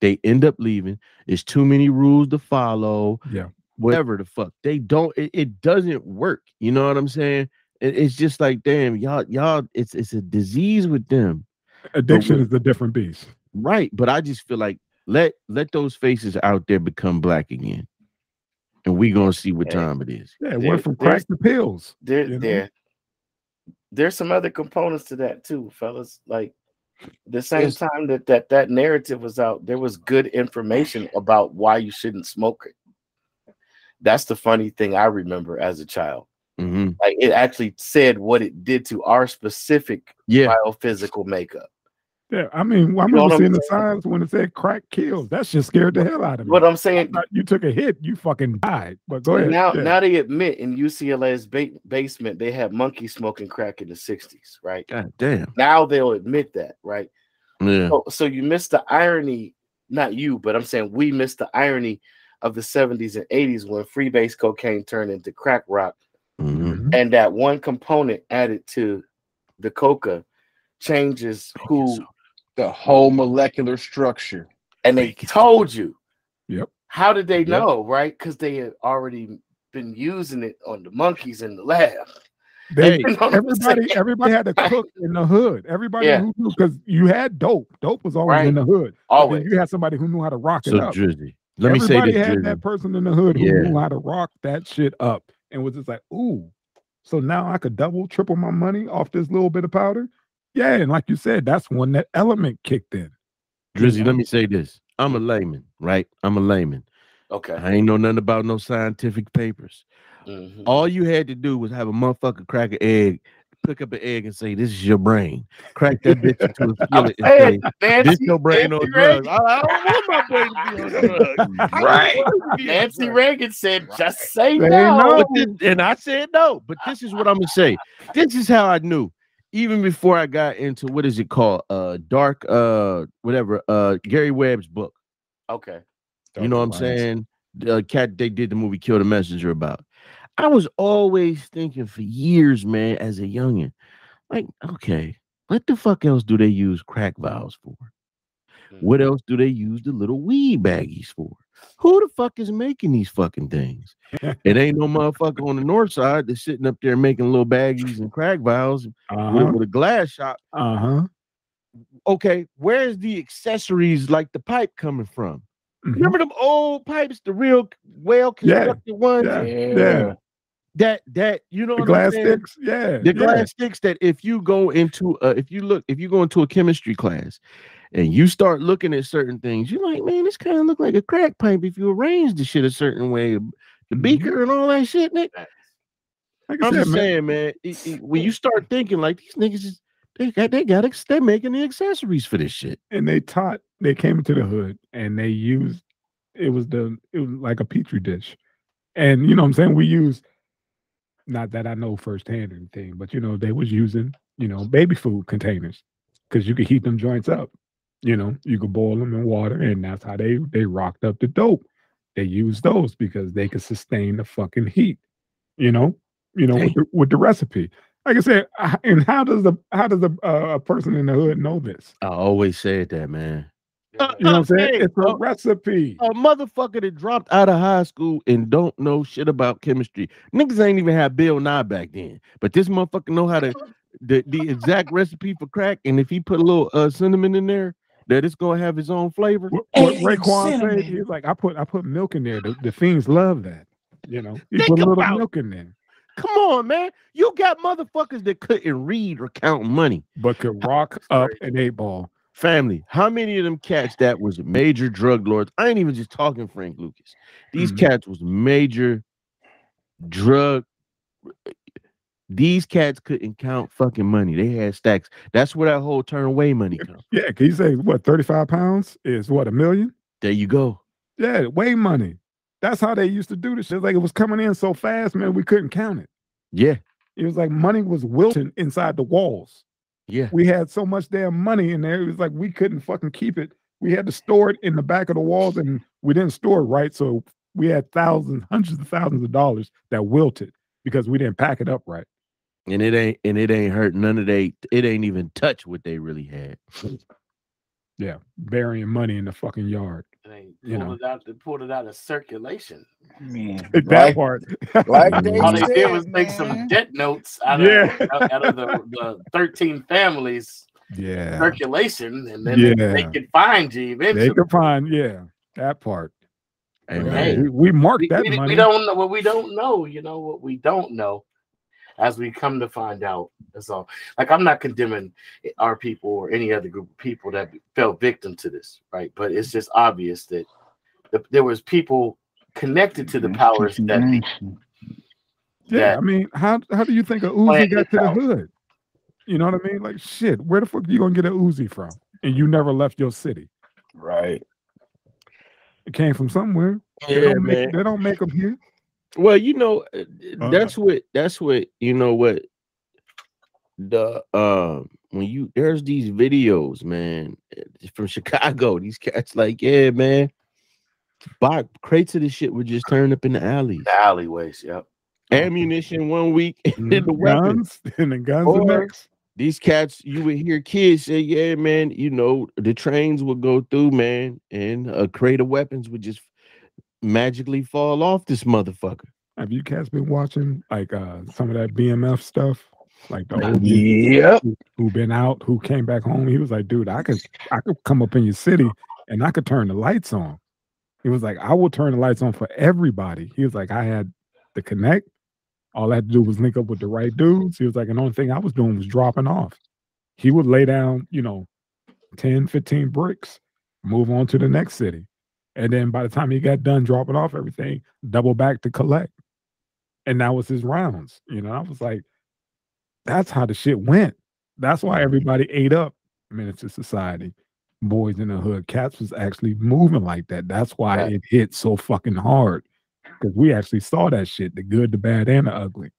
They end up leaving. It's too many rules to follow. Yeah. Whatever the fuck. They don't, it, it doesn't work. You know what I'm saying? It- it's just like, damn, y'all, y'all, it's it's a disease with them. Addiction with- is a different beast. Right. But I just feel like let let those faces out there become black again. And we gonna see what Hey. time it is. Yeah, it There- went from crack there's- to pills. There, You know? there, there's some other components to that too, fellas. Like the same time that that that narrative was out, there was good information about why you shouldn't smoke it. That's the funny thing I remember as a child. Mhm. Like it actually said what it did to our specific Yeah. biophysical makeup. Yeah, I mean, I You know remember I'm seeing the saying? signs when it said crack kills. That shit scared the hell out of me. What I'm saying Not- you took a hit, you fucking died. But go ahead. now, yeah. now they admit in UCLA's ba- basement they had monkeys smoking crack in the 60s, right? God damn. Now they'll admit that, right? Yeah. So, so you missed the irony, not you, but I'm saying we missed the irony of the 70s and 80s when freebase cocaine turned into crack rock, Mhm. Mhm. and that one component added to the coca changes who, the whole molecular structure. and they told you. Yep. How did they Yep. know, right? Because they had already been using it on the monkeys in the lab. They, (laughs) You know everybody, everybody had to cook in the hood. Everybody Yeah. who knew because you had dope. Dope was always in the hood. Always. you had somebody who knew how to rock it So up. Drizzy. Let me say Everybody this, had Drizzy. that person in the hood who Yeah. knew how to rock that shit up and was just like, ooh, so now I could double, triple my money off this little bit of powder. Yeah, and like you said, that's when that element kicked in. Drizzy, let me say this. I'm a layman, right? I'm a layman. Okay. I ain't know nothing about no scientific papers. Mhm. All you had to do was have a motherfucker crack an egg, pick up an egg and say, This is your brain. Crack that bitch into a I'm (laughs) skillet and say, Nancy, This your brain Nancy on drugs. I, I don't want my brain to be on drugs. (laughs) Right. Nancy Reagan said, just say Say no. no. This- and I said no. But this is what I'm gonna say. This is how I knew. Even before I got into what is it called? Uh dark uh whatever uh Gary Webb's book. Okay. you know what I'm saying? The cat they did the movie Kill the Messenger about. I was always thinking for years, man, as a youngin', like, okay, what the fuck else do they use crack vials for? What else do they use the little weed baggies for? Who the fuck is making these fucking things? (laughs) it ain't no motherfucker on the north side that's sitting up there making little baggies and crack vials with, Uh-huh. with a glass shop. Uh-huh. Okay, where's the accessories like the pipe coming from? Mhm. Remember them old pipes, the real well constructed ones? Yeah. Yeah. That that you know The what glass I'm sticks. Yeah. The yeah. glass sticks that if you go into uh, if you look if you go into a chemistry class and you start looking at certain things, you're like, man, this kind of look like a crack pipe if you arrange the shit a certain way, the Mhm. beaker and all that shit. Nick. Like I I'm said, just saying, man. it- it- (laughs) when you start thinking like these niggas, is, they got they got ex- they making the accessories for this shit. and they taught they came into the hood and they used it was the it was like a petri dish and you know what i'm saying we use not that i know firsthand or anything but you know they was using you know baby food containers because you could heat them joints up you know you could boil them in water and that's how they they rocked up the dope they used those because they could sustain the fucking heat you know you know with the, with the recipe like i said uh, and how does the how does a, uh, a person in the hood know this I always said that, man. Uh, you know what I'm saying? Hey, It's a uh, recipe. a motherfucker that dropped out of high school and don't know shit about chemistry. Niggas ain't even had Bill Nye back then, but this motherfucker know how to the, the exact recipe for crack. And if he put a little uh, cinnamon in there, that it's gonna have its own flavor. What, what Raekwon said, cinnamon. he's like, I put I put milk in there. The, the fiends love that. You know, he Think put a little about- milk in there. Come on, man. You got motherfuckers that couldn't read or count money. But could rock up an eight ball. Family, how many of them cats that was major drug lords? I ain't even just talking Frank Lucas. These Mhm. cats was major drug. These cats couldn't count fucking money. They had stacks. That's where that whole turn away money comes. Yeah, can you say what 35 pounds is what a million? There you go. Yeah, way money. That's how they used to do this shit. Like it was coming in so fast, man, we couldn't count it. Yeah, It was like money was wilting inside the walls. yeah. We had so much damn money in there. It was like we couldn't fucking keep it. We had to store it in the back of the walls and we didn't store it right. So we had thousands, hundreds of thousands of dollars that wilted because we didn't pack it up right. And it ain't and it ain't hurt none of they it ain't even touch what they really had. Yeah, burying money in the fucking yard. They You know. it out. They pulled it out of circulation. Man, (laughs) That like, part. like (laughs) they All they said, did was make some debt notes out Yeah. of out, out of the, the thirteen families yeah. circulation, and then they, they Yeah. could find you eventually. They eventually. could find, yeah, that part. Hey, Yeah, man. we, we marked we, that we- we don't know what we don't know. You know what we don't know, as we come to find out. That's all. Like I'm not condemning our people or any other group of people that fell victim to this, right? But it's just obvious that the, there was people connected to the mm-hmm. powers that be. Yeah, that- I mean, how how do you think a Uzi got to the hood? You know what I mean? Like shit, where the fuck are you gonna get an Uzi from? And you never left your city. Right. It came from somewhere. They don't man. make they don't make them here. Well, you know, uh, Uh, that's what that's what you know what the um when you there's these videos, man, eh, from (laughs) Chicago. These cats like, yeah, man, box crates of this shit would just turn up in the alleys. The alleyways, yep. Ammunition one week, (laughs) and then the weapons. guns (laughs) and the guns the next. These cats, you would hear kids say, "Yeah, man, you know the trains would go through, man, and a crate of weapons would just magically fall off this motherfucker." Have you cats been watching like uh some of that BMF stuff? Like the old dude Yep. who, who been out, who came back home. He was like, dude, I could I could come up in your city and I could turn the lights on. He was like, I will turn the lights on for everybody. He was like, I had the connect. All I had to do was link up with the right dudes. He was like, and the only thing I was doing was dropping off. He would lay down, you know, 10, 15 bricks, move on to the next city. And then by the time he got done dropping off everything, double back to collect. And that was his rounds. You know, I was like, that's how the shit went. That's why everybody ate up Menace II Society. Boyz n the Hood. Cats was actually moving like that. That's why Right. it hit so fucking hard. Because we actually saw that shit, the good, the bad, and the ugly.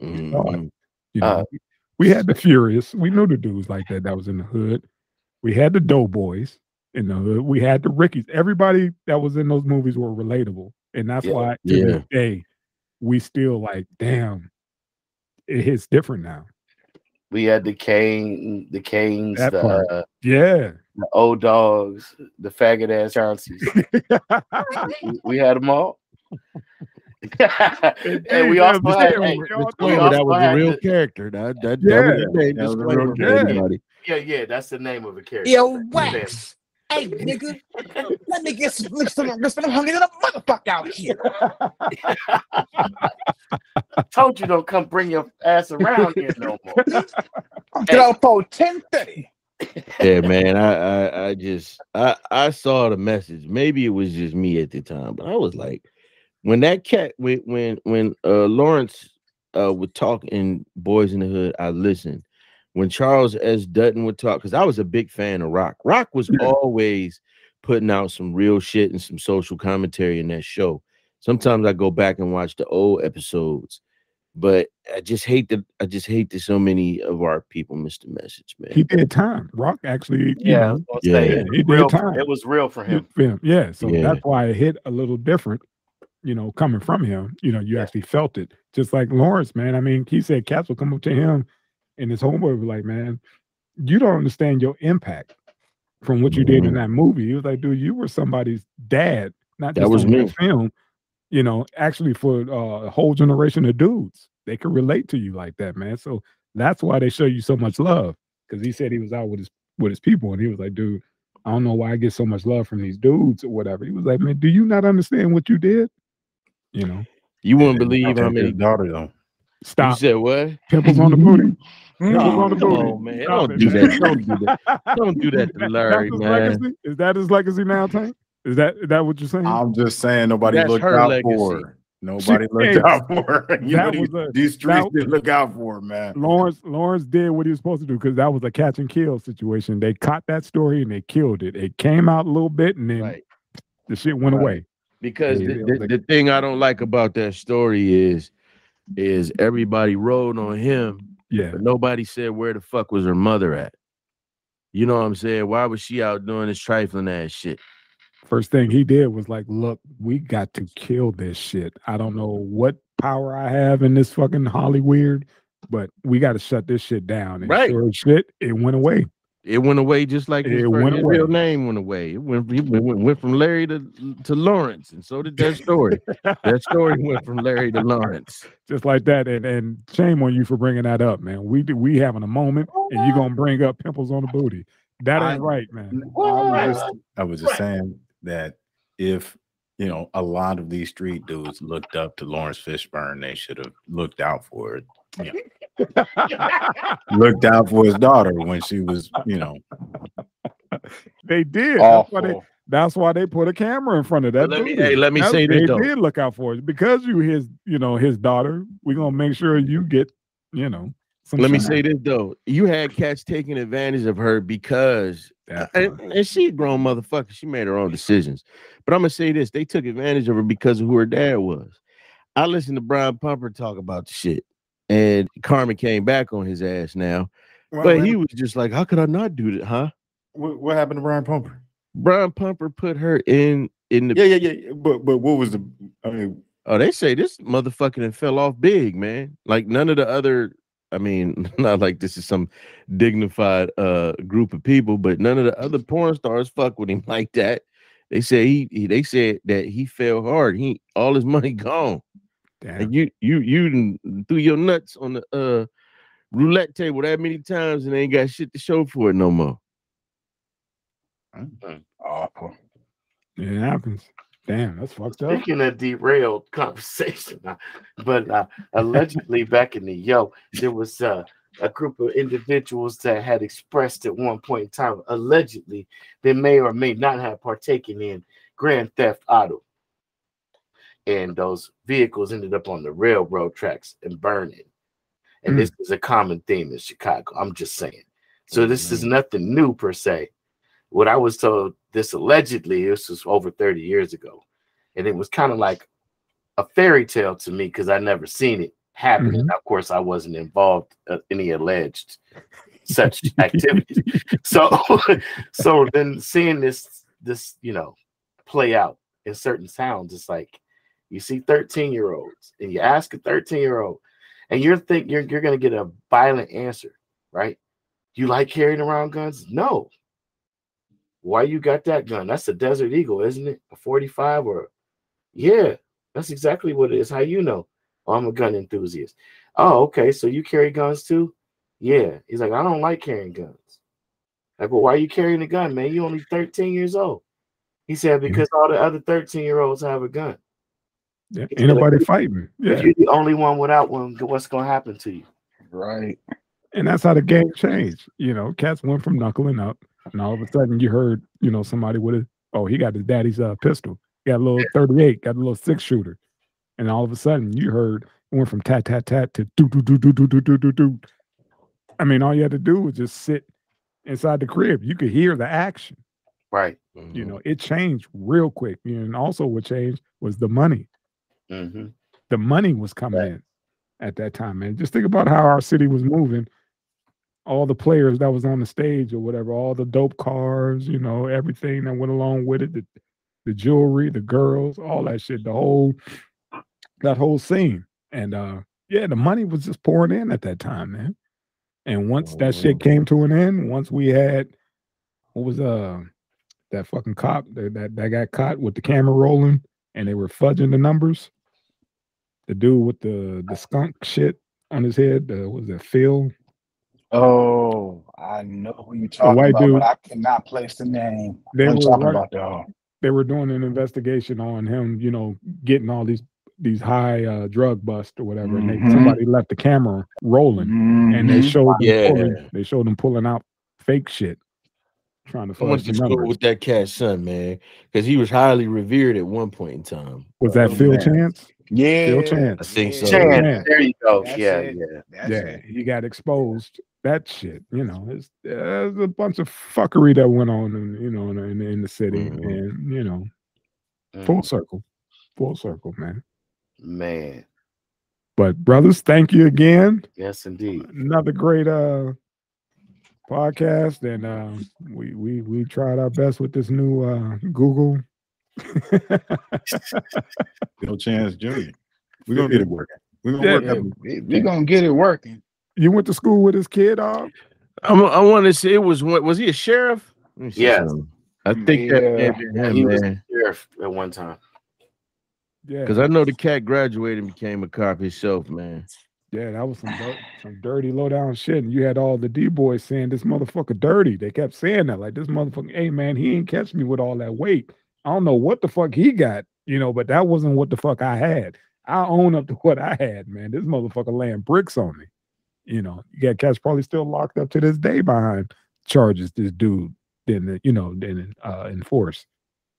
Mhm. You know, Uh, we- we had the Furious. We knew the dudes like that that was in the hood. We had the Doughboys in the hood. We had the Rickies. Everybody that was in those movies were relatable. And that's Yeah. why to Yeah. this day, we still like, damn, it hits different now. We had the Kane, the Canes, That the, part. uh, Yeah. the old dogs, the faggot ass Chaunceys. (laughs) we, we had them all. (laughs) and we man, also had, hey, we- we also that was a real the- character. That that, Yeah. that was the name. That was a real character. yeah, yeah, that's the name of the character. Yo, Sam. wax. Hey, nigga. Let me get some, get some, get some hungry little motherfucker out here. (laughs) Told you don't come bring your ass around here no more. (laughs) Get out for 1030. Yeah, man. I, I I just I I saw the message. Maybe it was just me at the time, but I was like, when that cat when when when uh Lawrence uh would talk in Boyz n the Hood, I listened. When Charles S. Dutton would talk, because I was a big fan of Rock. Rock was Yeah. always putting out some real shit and some social commentary in that show. Sometimes I go back and watch the old episodes, but I just hate that I just hate that so many of our people missed the message, man. he did time. Rock actually, Yeah, I know, Yeah. say, Yeah, it, he was did real, time. it was real for him. hit film. Yeah. So Yeah. that's why it hit a little different, you know, coming from him. You know, you actually felt it. Just like Lawrence, man. I mean, he said cats will come up to him and his homeboy was like, man, you don't understand your impact from what you did in Mhm. that movie. He was like, dude, you were somebody's dad, not That was on me. film. You know, actually for uh, a whole generation of dudes, they could relate to you like that, man. So that's why they show you so much love. Because he said he was out with his with his people, and he was like, dude, I don't know why I get so much love from these dudes or whatever. He was like, man, do you not understand what you did? You know, You wouldn't And believe how protect his many. daughter though. Stop. You said what? Pimples on the booty. (laughs) Pimples Oh, on the come booty. on, man. Stop Don't it, do man. that. Don't do that. Don't do that to Larry, his man. legacy? Is that his legacy now, Tank? Is that is that what you're saying? I'm just saying nobody That's looked her out legacy. for her. Nobody (laughs) Hey, looked out for her. (laughs) You know, these, a- these streets that- didn't look out for her, man. Lawrence Lawrence did what he was supposed to do because that was a catch and kill situation. They caught that story and they killed it. It came out a little bit and then Right. the shit went Right. away. Because Yeah, the, the, like- the thing I don't like about that story is is everybody rode on him, Yeah. but nobody said where the fuck was her mother at. You know what I'm saying? Why was she out doing this trifling ass shit? First thing he did was like, look, we got to kill this shit. I don't know what power I have in this fucking Hollywood, but we got to shut this shit down. And Right. sure shit, it went away. It went away just like his, It fir- went his away. real name went away. It went, it went, went- went from Larry to, to Lawrence, and so did that story. that story went from Larry to Lawrence. Just like that. And and shame on you for bringing that up, man. We do, we having a moment and you're gonna bring up pimples on the booty. That ain't I- right, man. I was, just, I was just saying that if you know a lot of these street dudes looked up to Laurence Fishburne, they should have looked out for it. You know, (laughs) looked out for his daughter when she was, you know, They did. That's why they That's why they put a camera in front of that. But let me- hey, let me That's- say this, They though. did look out for it because you his, you know, his daughter. We're gonna make sure you get, you know. Some Let me say this though: you had cats taking advantage of her because, and, and she a grown motherfucker. She made her own decisions. But I'm gonna say this: they took advantage of her because of who her dad was. I listened to Brian Pumper talk about the shit, and Carmen came back on his ass now. But he was just like, "How could I not do that, huh?" what, what happened to Brian Pumper? Brian Pumper put her in in the. Yeah, yeah, yeah. But but what was the? I mean, Oh, they say this motherfucking fell off big, man. Like none of the other. I mean, (laughs) not like this is some dignified uh group of people, but none of the other porn stars fuck with him (laughs) like that. They say he, he they said that he fell hard. He all his money (laughs) gone. Damn. And you you you threw your nuts on the uh roulette table that many times and ain't got shit to show for it no more. Awful. It happens. Damn, that's fucked up. Speaking of derailed (laughs) conversation, uh, but uh, allegedly back in the yo, there was uh, a group of individuals that had expressed at one point in time, allegedly, they may or may not have partaken in grand theft auto. And those vehicles ended up on the railroad tracks and burning. And Hmm. this is a common theme in Chicago. I'm just saying. So this is mm-hmm. nothing new per se. What I was told, this allegedly, this was over 30 years ago and it was kind of like a fairy tale to me because I never seen it happen. And of course, I wasn't involved uh, in any alleged such (laughs) activities. So, (laughs) so then seeing this, this you know, play out in certain sounds, it's like you see 13 year olds and you ask a 13 year old, and you're think you're you're gonna get a violent answer, right? You like carrying around guns? No. Why you got that gun? That's a Desert Eagle, isn't it? A 45 or yeah, that's exactly what it is. How you know? Oh, I'm a gun enthusiast. Oh, okay. So you carry guns too? Yeah. He's like, I don't like carrying guns. Like, well, why are you carrying a gun, man? You only 13 years old. He said, mm-hmm. because all the other 13 year olds have a gun. Yeah, ain't nobody fighting. Yeah, you're the only one without one, what's gonna happen to you? Right. and that's how the game changed. You know, cats went from knuckling up, and all of a sudden you heard, you know, somebody with a oh, he got his daddy's uh, pistol, got a little thirty-eight, got a little six shooter, and all of a sudden you heard it went from tat tat tat to do do do do do do do do do. I mean, all you had to do was just sit inside the crib. You could hear the action. Right. You know, it changed real quick. You know, and also what changed was the money. Mm-hmm. the money was coming Right. in at that time, man. Just think about how our city was moving. All the players that was on the stage or whatever, all the dope cars, you know, everything that went along with it, the, the jewelry, the girls, all that shit, the whole that whole scene. And uh yeah, the money was just pouring in at that time, man. And once that shit came to an end, once we had what was uh that fucking cop that, that that got caught with the camera rolling and they were fudging the numbers the dude with the the skunk shit on his head. Uh, was that Phil? Oh, I know who you're talking white about, dude. but I cannot place the name. They were talking run- about though. they were doing an investigation on him, you know, getting all these these high uh, drug bust or whatever. And they, Mhm. somebody left the camera rolling, and they Mhm. showed them Yeah. pulling, they showed them pulling out fake shit, trying to I went fudge to the school with that cat's son, man, because he was highly revered at one point in time. Was that Oh, Phil man. Chance? Yeah, Phil Chance. I think so. Chance, Yeah. there you go. That's yeah, it. yeah. That's yeah, it. he got exposed. That shit, you know, it's, there's a bunch of fuckery that went on, in, you know, in, in, in the city, Mhm. and you know, Mm, full circle, full circle, man. Man, But brothers, thank you again. yes, indeed. another great uh podcast and uh we we we tried our best with this new uh google No chance, Junior. We're gonna get it working. We're gonna Yeah, work Yeah, up. we, we gonna get it working. you went to school with this kid dog I'm, I want to say it was what was he a sheriff? Let me see Yes. I think that may have been Yeah, him, he was man. sheriff at one time. yeah Because I know the cat graduated and became a cop himself, man. yeah that was some dir- some dirty low down shit and you had all the d-boys saying this motherfucker dirty they kept saying that like this motherfucker hey man he ain't catch me with all that weight i don't know what the fuck he got you know but that wasn't what the fuck i had. I own up to (laughs) what i had man. This motherfucker laying bricks on me you know. You got cats probably still locked up to this day behind charges this dude didn't you know didn't uh enforce.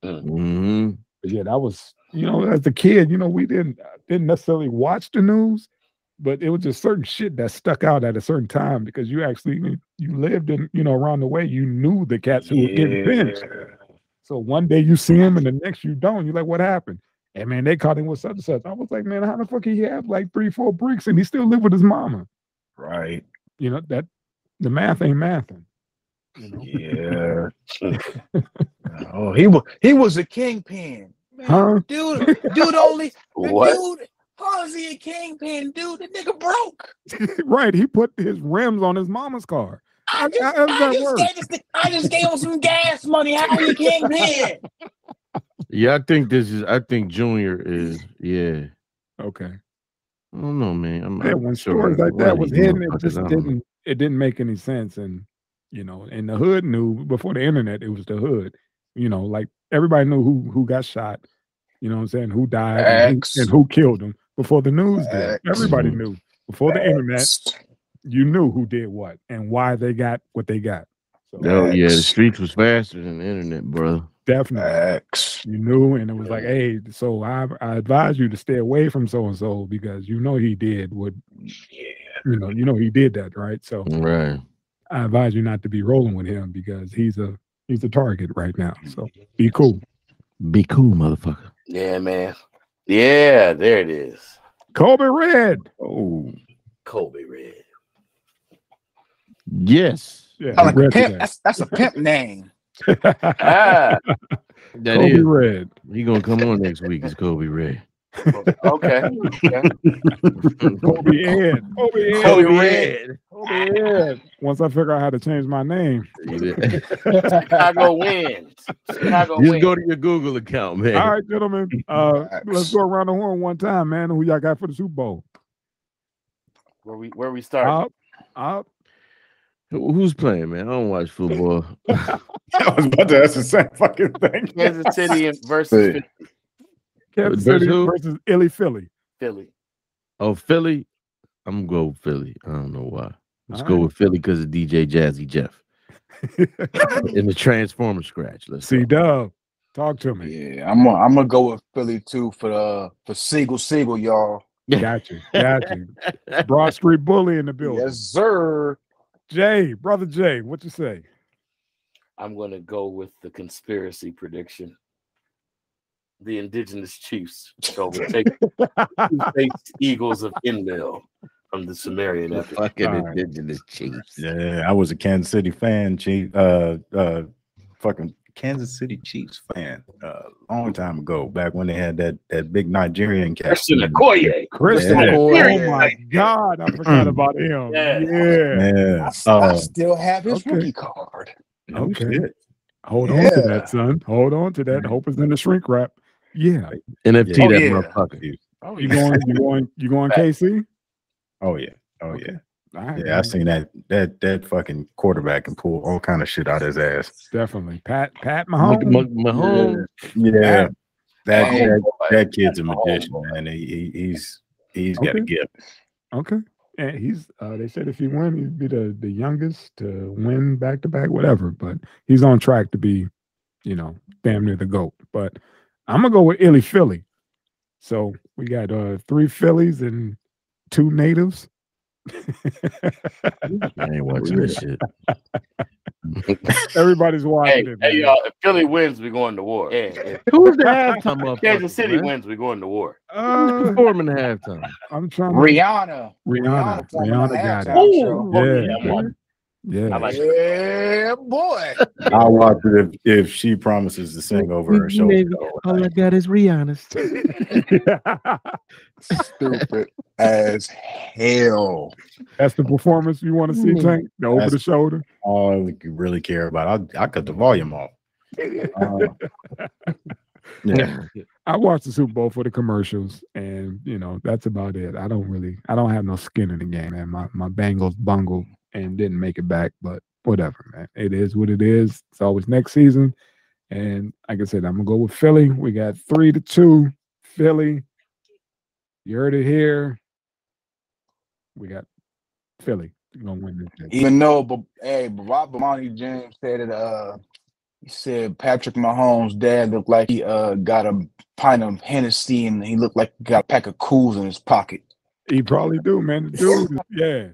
Hmm but yeah, that was you know, as a kid, you know, we didn't uh, didn't necessarily watch the news, but it was just certain shit that stuck out at a certain time because you actually you lived in you know around the way, you knew the cats who were getting pinched. So one day you see him and the next you don't. You're like, what happened? And man, they caught him with such and such. I was like, man, how the fuck he have like three, four bricks and he still live with his mama? Right. You know that the math ain't mathing. You know? Yeah. (laughs) oh, he was he was a kingpin. Man, Huh? Dude, dude only (laughs) What? dude. How is he a kingpin, dude? The nigga broke. (laughs) right. He put his rims on his mama's car. I just, how does I just, gave, this- I just gave him some gas money. How are you kingpin? Yeah, I think this is. I think Junior is. Yeah, Okay. I don't know, man. I'm, Yeah, I'm sure stories like that was these hidden, it just I don't know. didn't it didn't make any sense. And you know, and the hood knew before the internet, it was the hood. You know, like everybody knew who who got shot. You know what I'm saying? Who died and who, and who killed them before the news did. Everybody Mhm. knew before the internet. You knew who did what and why they got what they got. So Oh yeah, the streets was faster than the internet, brother. definitely. Facts. You knew, and it was like, hey, so I, I advise you to stay away from so and so because you know he did what Yeah. you know, you know he did that, right? So Right. I advise you not to be rolling with him because he's a he's a target right now. So be cool. Be cool, motherfucker. Yeah, man. Yeah, there it is. Kobe Red. Oh, Kobe Red. Yes, Yeah, I like a pimp. today. That's, that's a pimp name. Ah, (laughs) that Kobe is. Red. He gonna come on next week. It's Kobe Ray. okay. okay. Kobe Ed. Kobe Ed. Kobe Red. Kobe Ed. Once I figure out how to change my name. Chicago wins. Chicago Just wins. go to your Google account, man. All right, gentlemen. Uh, let's go around the horn one time, man. Who y'all got for the Super Bowl? Where we where we start? Up, up. Who- Who's playing, man? I don't watch football. (laughs) (laughs) I was about to ask the same fucking thing. Kansas City versus Hey. Kansas City who? versus Illy Philly. Philly. Oh, Philly. I'm gonna go with Philly. I don't know why. Let's All go right. with Philly because of DJ Jazzy Jeff (laughs) in the Transformer scratch. Let's See. Dub, talk to me. Yeah, I'm gonna I'm gonna go with Philly too for the for Siegel Siegel, y'all. Got you. Got you. Broad Street Bully in the building. Yes, sir. Jay, brother Jay, what you say? I'm gonna go with the conspiracy prediction. The indigenous chiefs shall take two-faced (laughs) eagles of Enlil from the Sumerian The epic. fucking All right. indigenous chiefs. Yeah, I was a Kansas City fan, chief. Uh, uh, fucking Kansas City Chiefs fan. Uh, long time ago, back when they had that that big Nigerian cat. Christian Okoye. Christian. Yeah. Oh my God, I forgot about him. Yeah. Yeah. Yeah. I, I Uh, still have his okay. rookie card. no Okay. shit. Hold on to that, son. Hold on to that. Hope it's in the shrink wrap. Yeah. NFT Yeah. Oh, that yeah. motherfucker. Oh, You going? You going? You going? KC? Oh yeah. Oh yeah. All right, Yeah, I man. seen that that that fucking quarterback can pull all kind of shit out of his ass. definitely Pat Pat Mah- Mahomes. Mah- Mahomes. Yeah, that Mahomes. that, that kid's a magician, boy. man. He, he he's he's got a gift. Okay. And he's uh they said if he win, he'd be the, the youngest to win back to back, whatever. But he's on track to be, you know, damn near the GOAT. But I'm gonna go with Illy Philly. So we got uh three Phillies and two natives. (laughs) I ain't watching this shit. (laughs) Everybody's Hey, watching it. hey, y'all! If Philly wins, we're going to war. Yeah, if Who's the halftime motherfucker? Kansas City man? wins, we're going to war. Who's Uh, performing the halftime? I'm trying to Rihanna. Rihanna. performing Rihanna got it. halftime show. Yeah, yeah, I'm on. Yeah. I like Yeah, boy. (laughs) I'll watch it if if she promises to sing over her show. All I got is Rihanna. (laughs) (laughs) Stupid as hell. That's the performance you want to see, Tank? The over the shoulder. All I really care about. I I cut the volume off. Uh, yeah, I watch the Super Bowl for the commercials, and you know that's about it. I don't really, I don't have no skin in the game, man. My my Bengals bungled and didn't make it back, but whatever, man. It is what it is. It's always next season, and like I said, I'm gonna go with Philly. We got three to two, Philly. You heard it here. We got Philly gonna win this. thing. Even though, but hey, Barack Bomani Jones said it. Uh, he said Patrick Mahomes' dad looked like he uh got a pint of Hennessy and he looked like he got a pack of cools in his pocket. He probably do, man. The dude, yeah.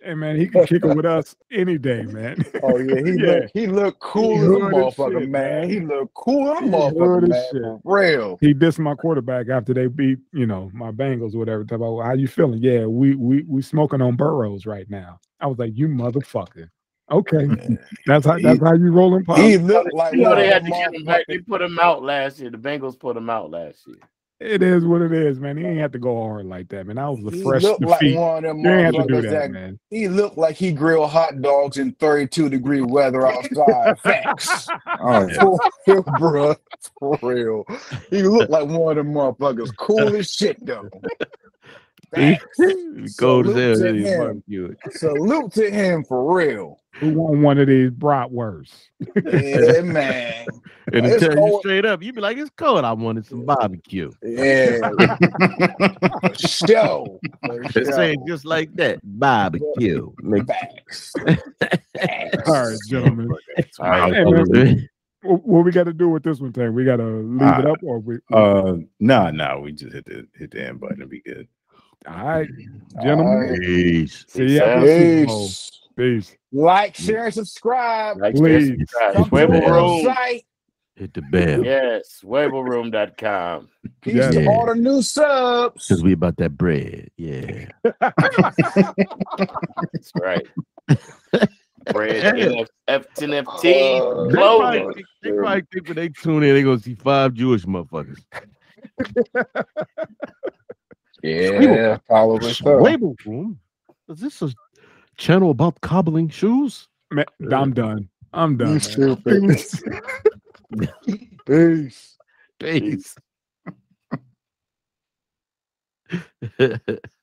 Hey man, he can kick it with us any day, man. (laughs) Oh yeah, he (laughs) Yeah. looked he looked cool He as a motherfucker, shit, man. man. He looked cool as a motherfucker, man. shit. For real. he dissed my quarterback after they beat, you know, my Bengals or whatever. Talk about how you feeling? Yeah, we we we smoking on Burrows right now. I was like, you motherfucker. Okay, (laughs) that's how that's how you rolling. Pop. He looked like You know they had to get him back. They put him out last year. The Bengals put him out last year. It is what it is, man. He ain't have to go hard like that, man. That was a He fresh looked like defeat. one of them you ain't have to do that, that man. he looked like he grilled hot dogs in 32 degree weather outside. (laughs) Facts. oh yeah. For real, bro. For real. He looked like one of them motherfuckers. Cool as shit, though. (laughs) Facts. Cold as hell. Salute to he him. Salute to him for real. Who want one of these bratwursts? Yeah, (laughs) man. And to It's tell you straight up, you'd be like, it's cold. I wanted some barbecue. Yeah. (laughs) For sure. For They sure. say it just like that. Barbecue. Make (laughs) Facts. All right, gentlemen. All right. Hey, man, what, what we got to do with this one, Tank? We got to leave it Uh, up, or we? Uh, no, no, we just hit the hit the end button. It'll be good. all right, gentlemen. Alright. Peace. See you after the Super Bowl. Peace. Peace. Like, share, and subscribe. Like, Please. yes, subscribe. Come the Room. Hit the bell. Yes, SchwebelRoom.com. Peace Yeah. to all the new subs. Because we about that bread. Yeah. (laughs) That's right. (laughs) Bread, NF, F10FT, Uh, They clothing. think, they probably think when they tune in, they gonna see five Jewish motherfuckers. (laughs) Yeah, probably so. Schwebel Room. Is this a channel about cobbling shoes? Man, uh, I'm done. I'm done. You man. stupid. Peace. (laughs) Peace. (laughs)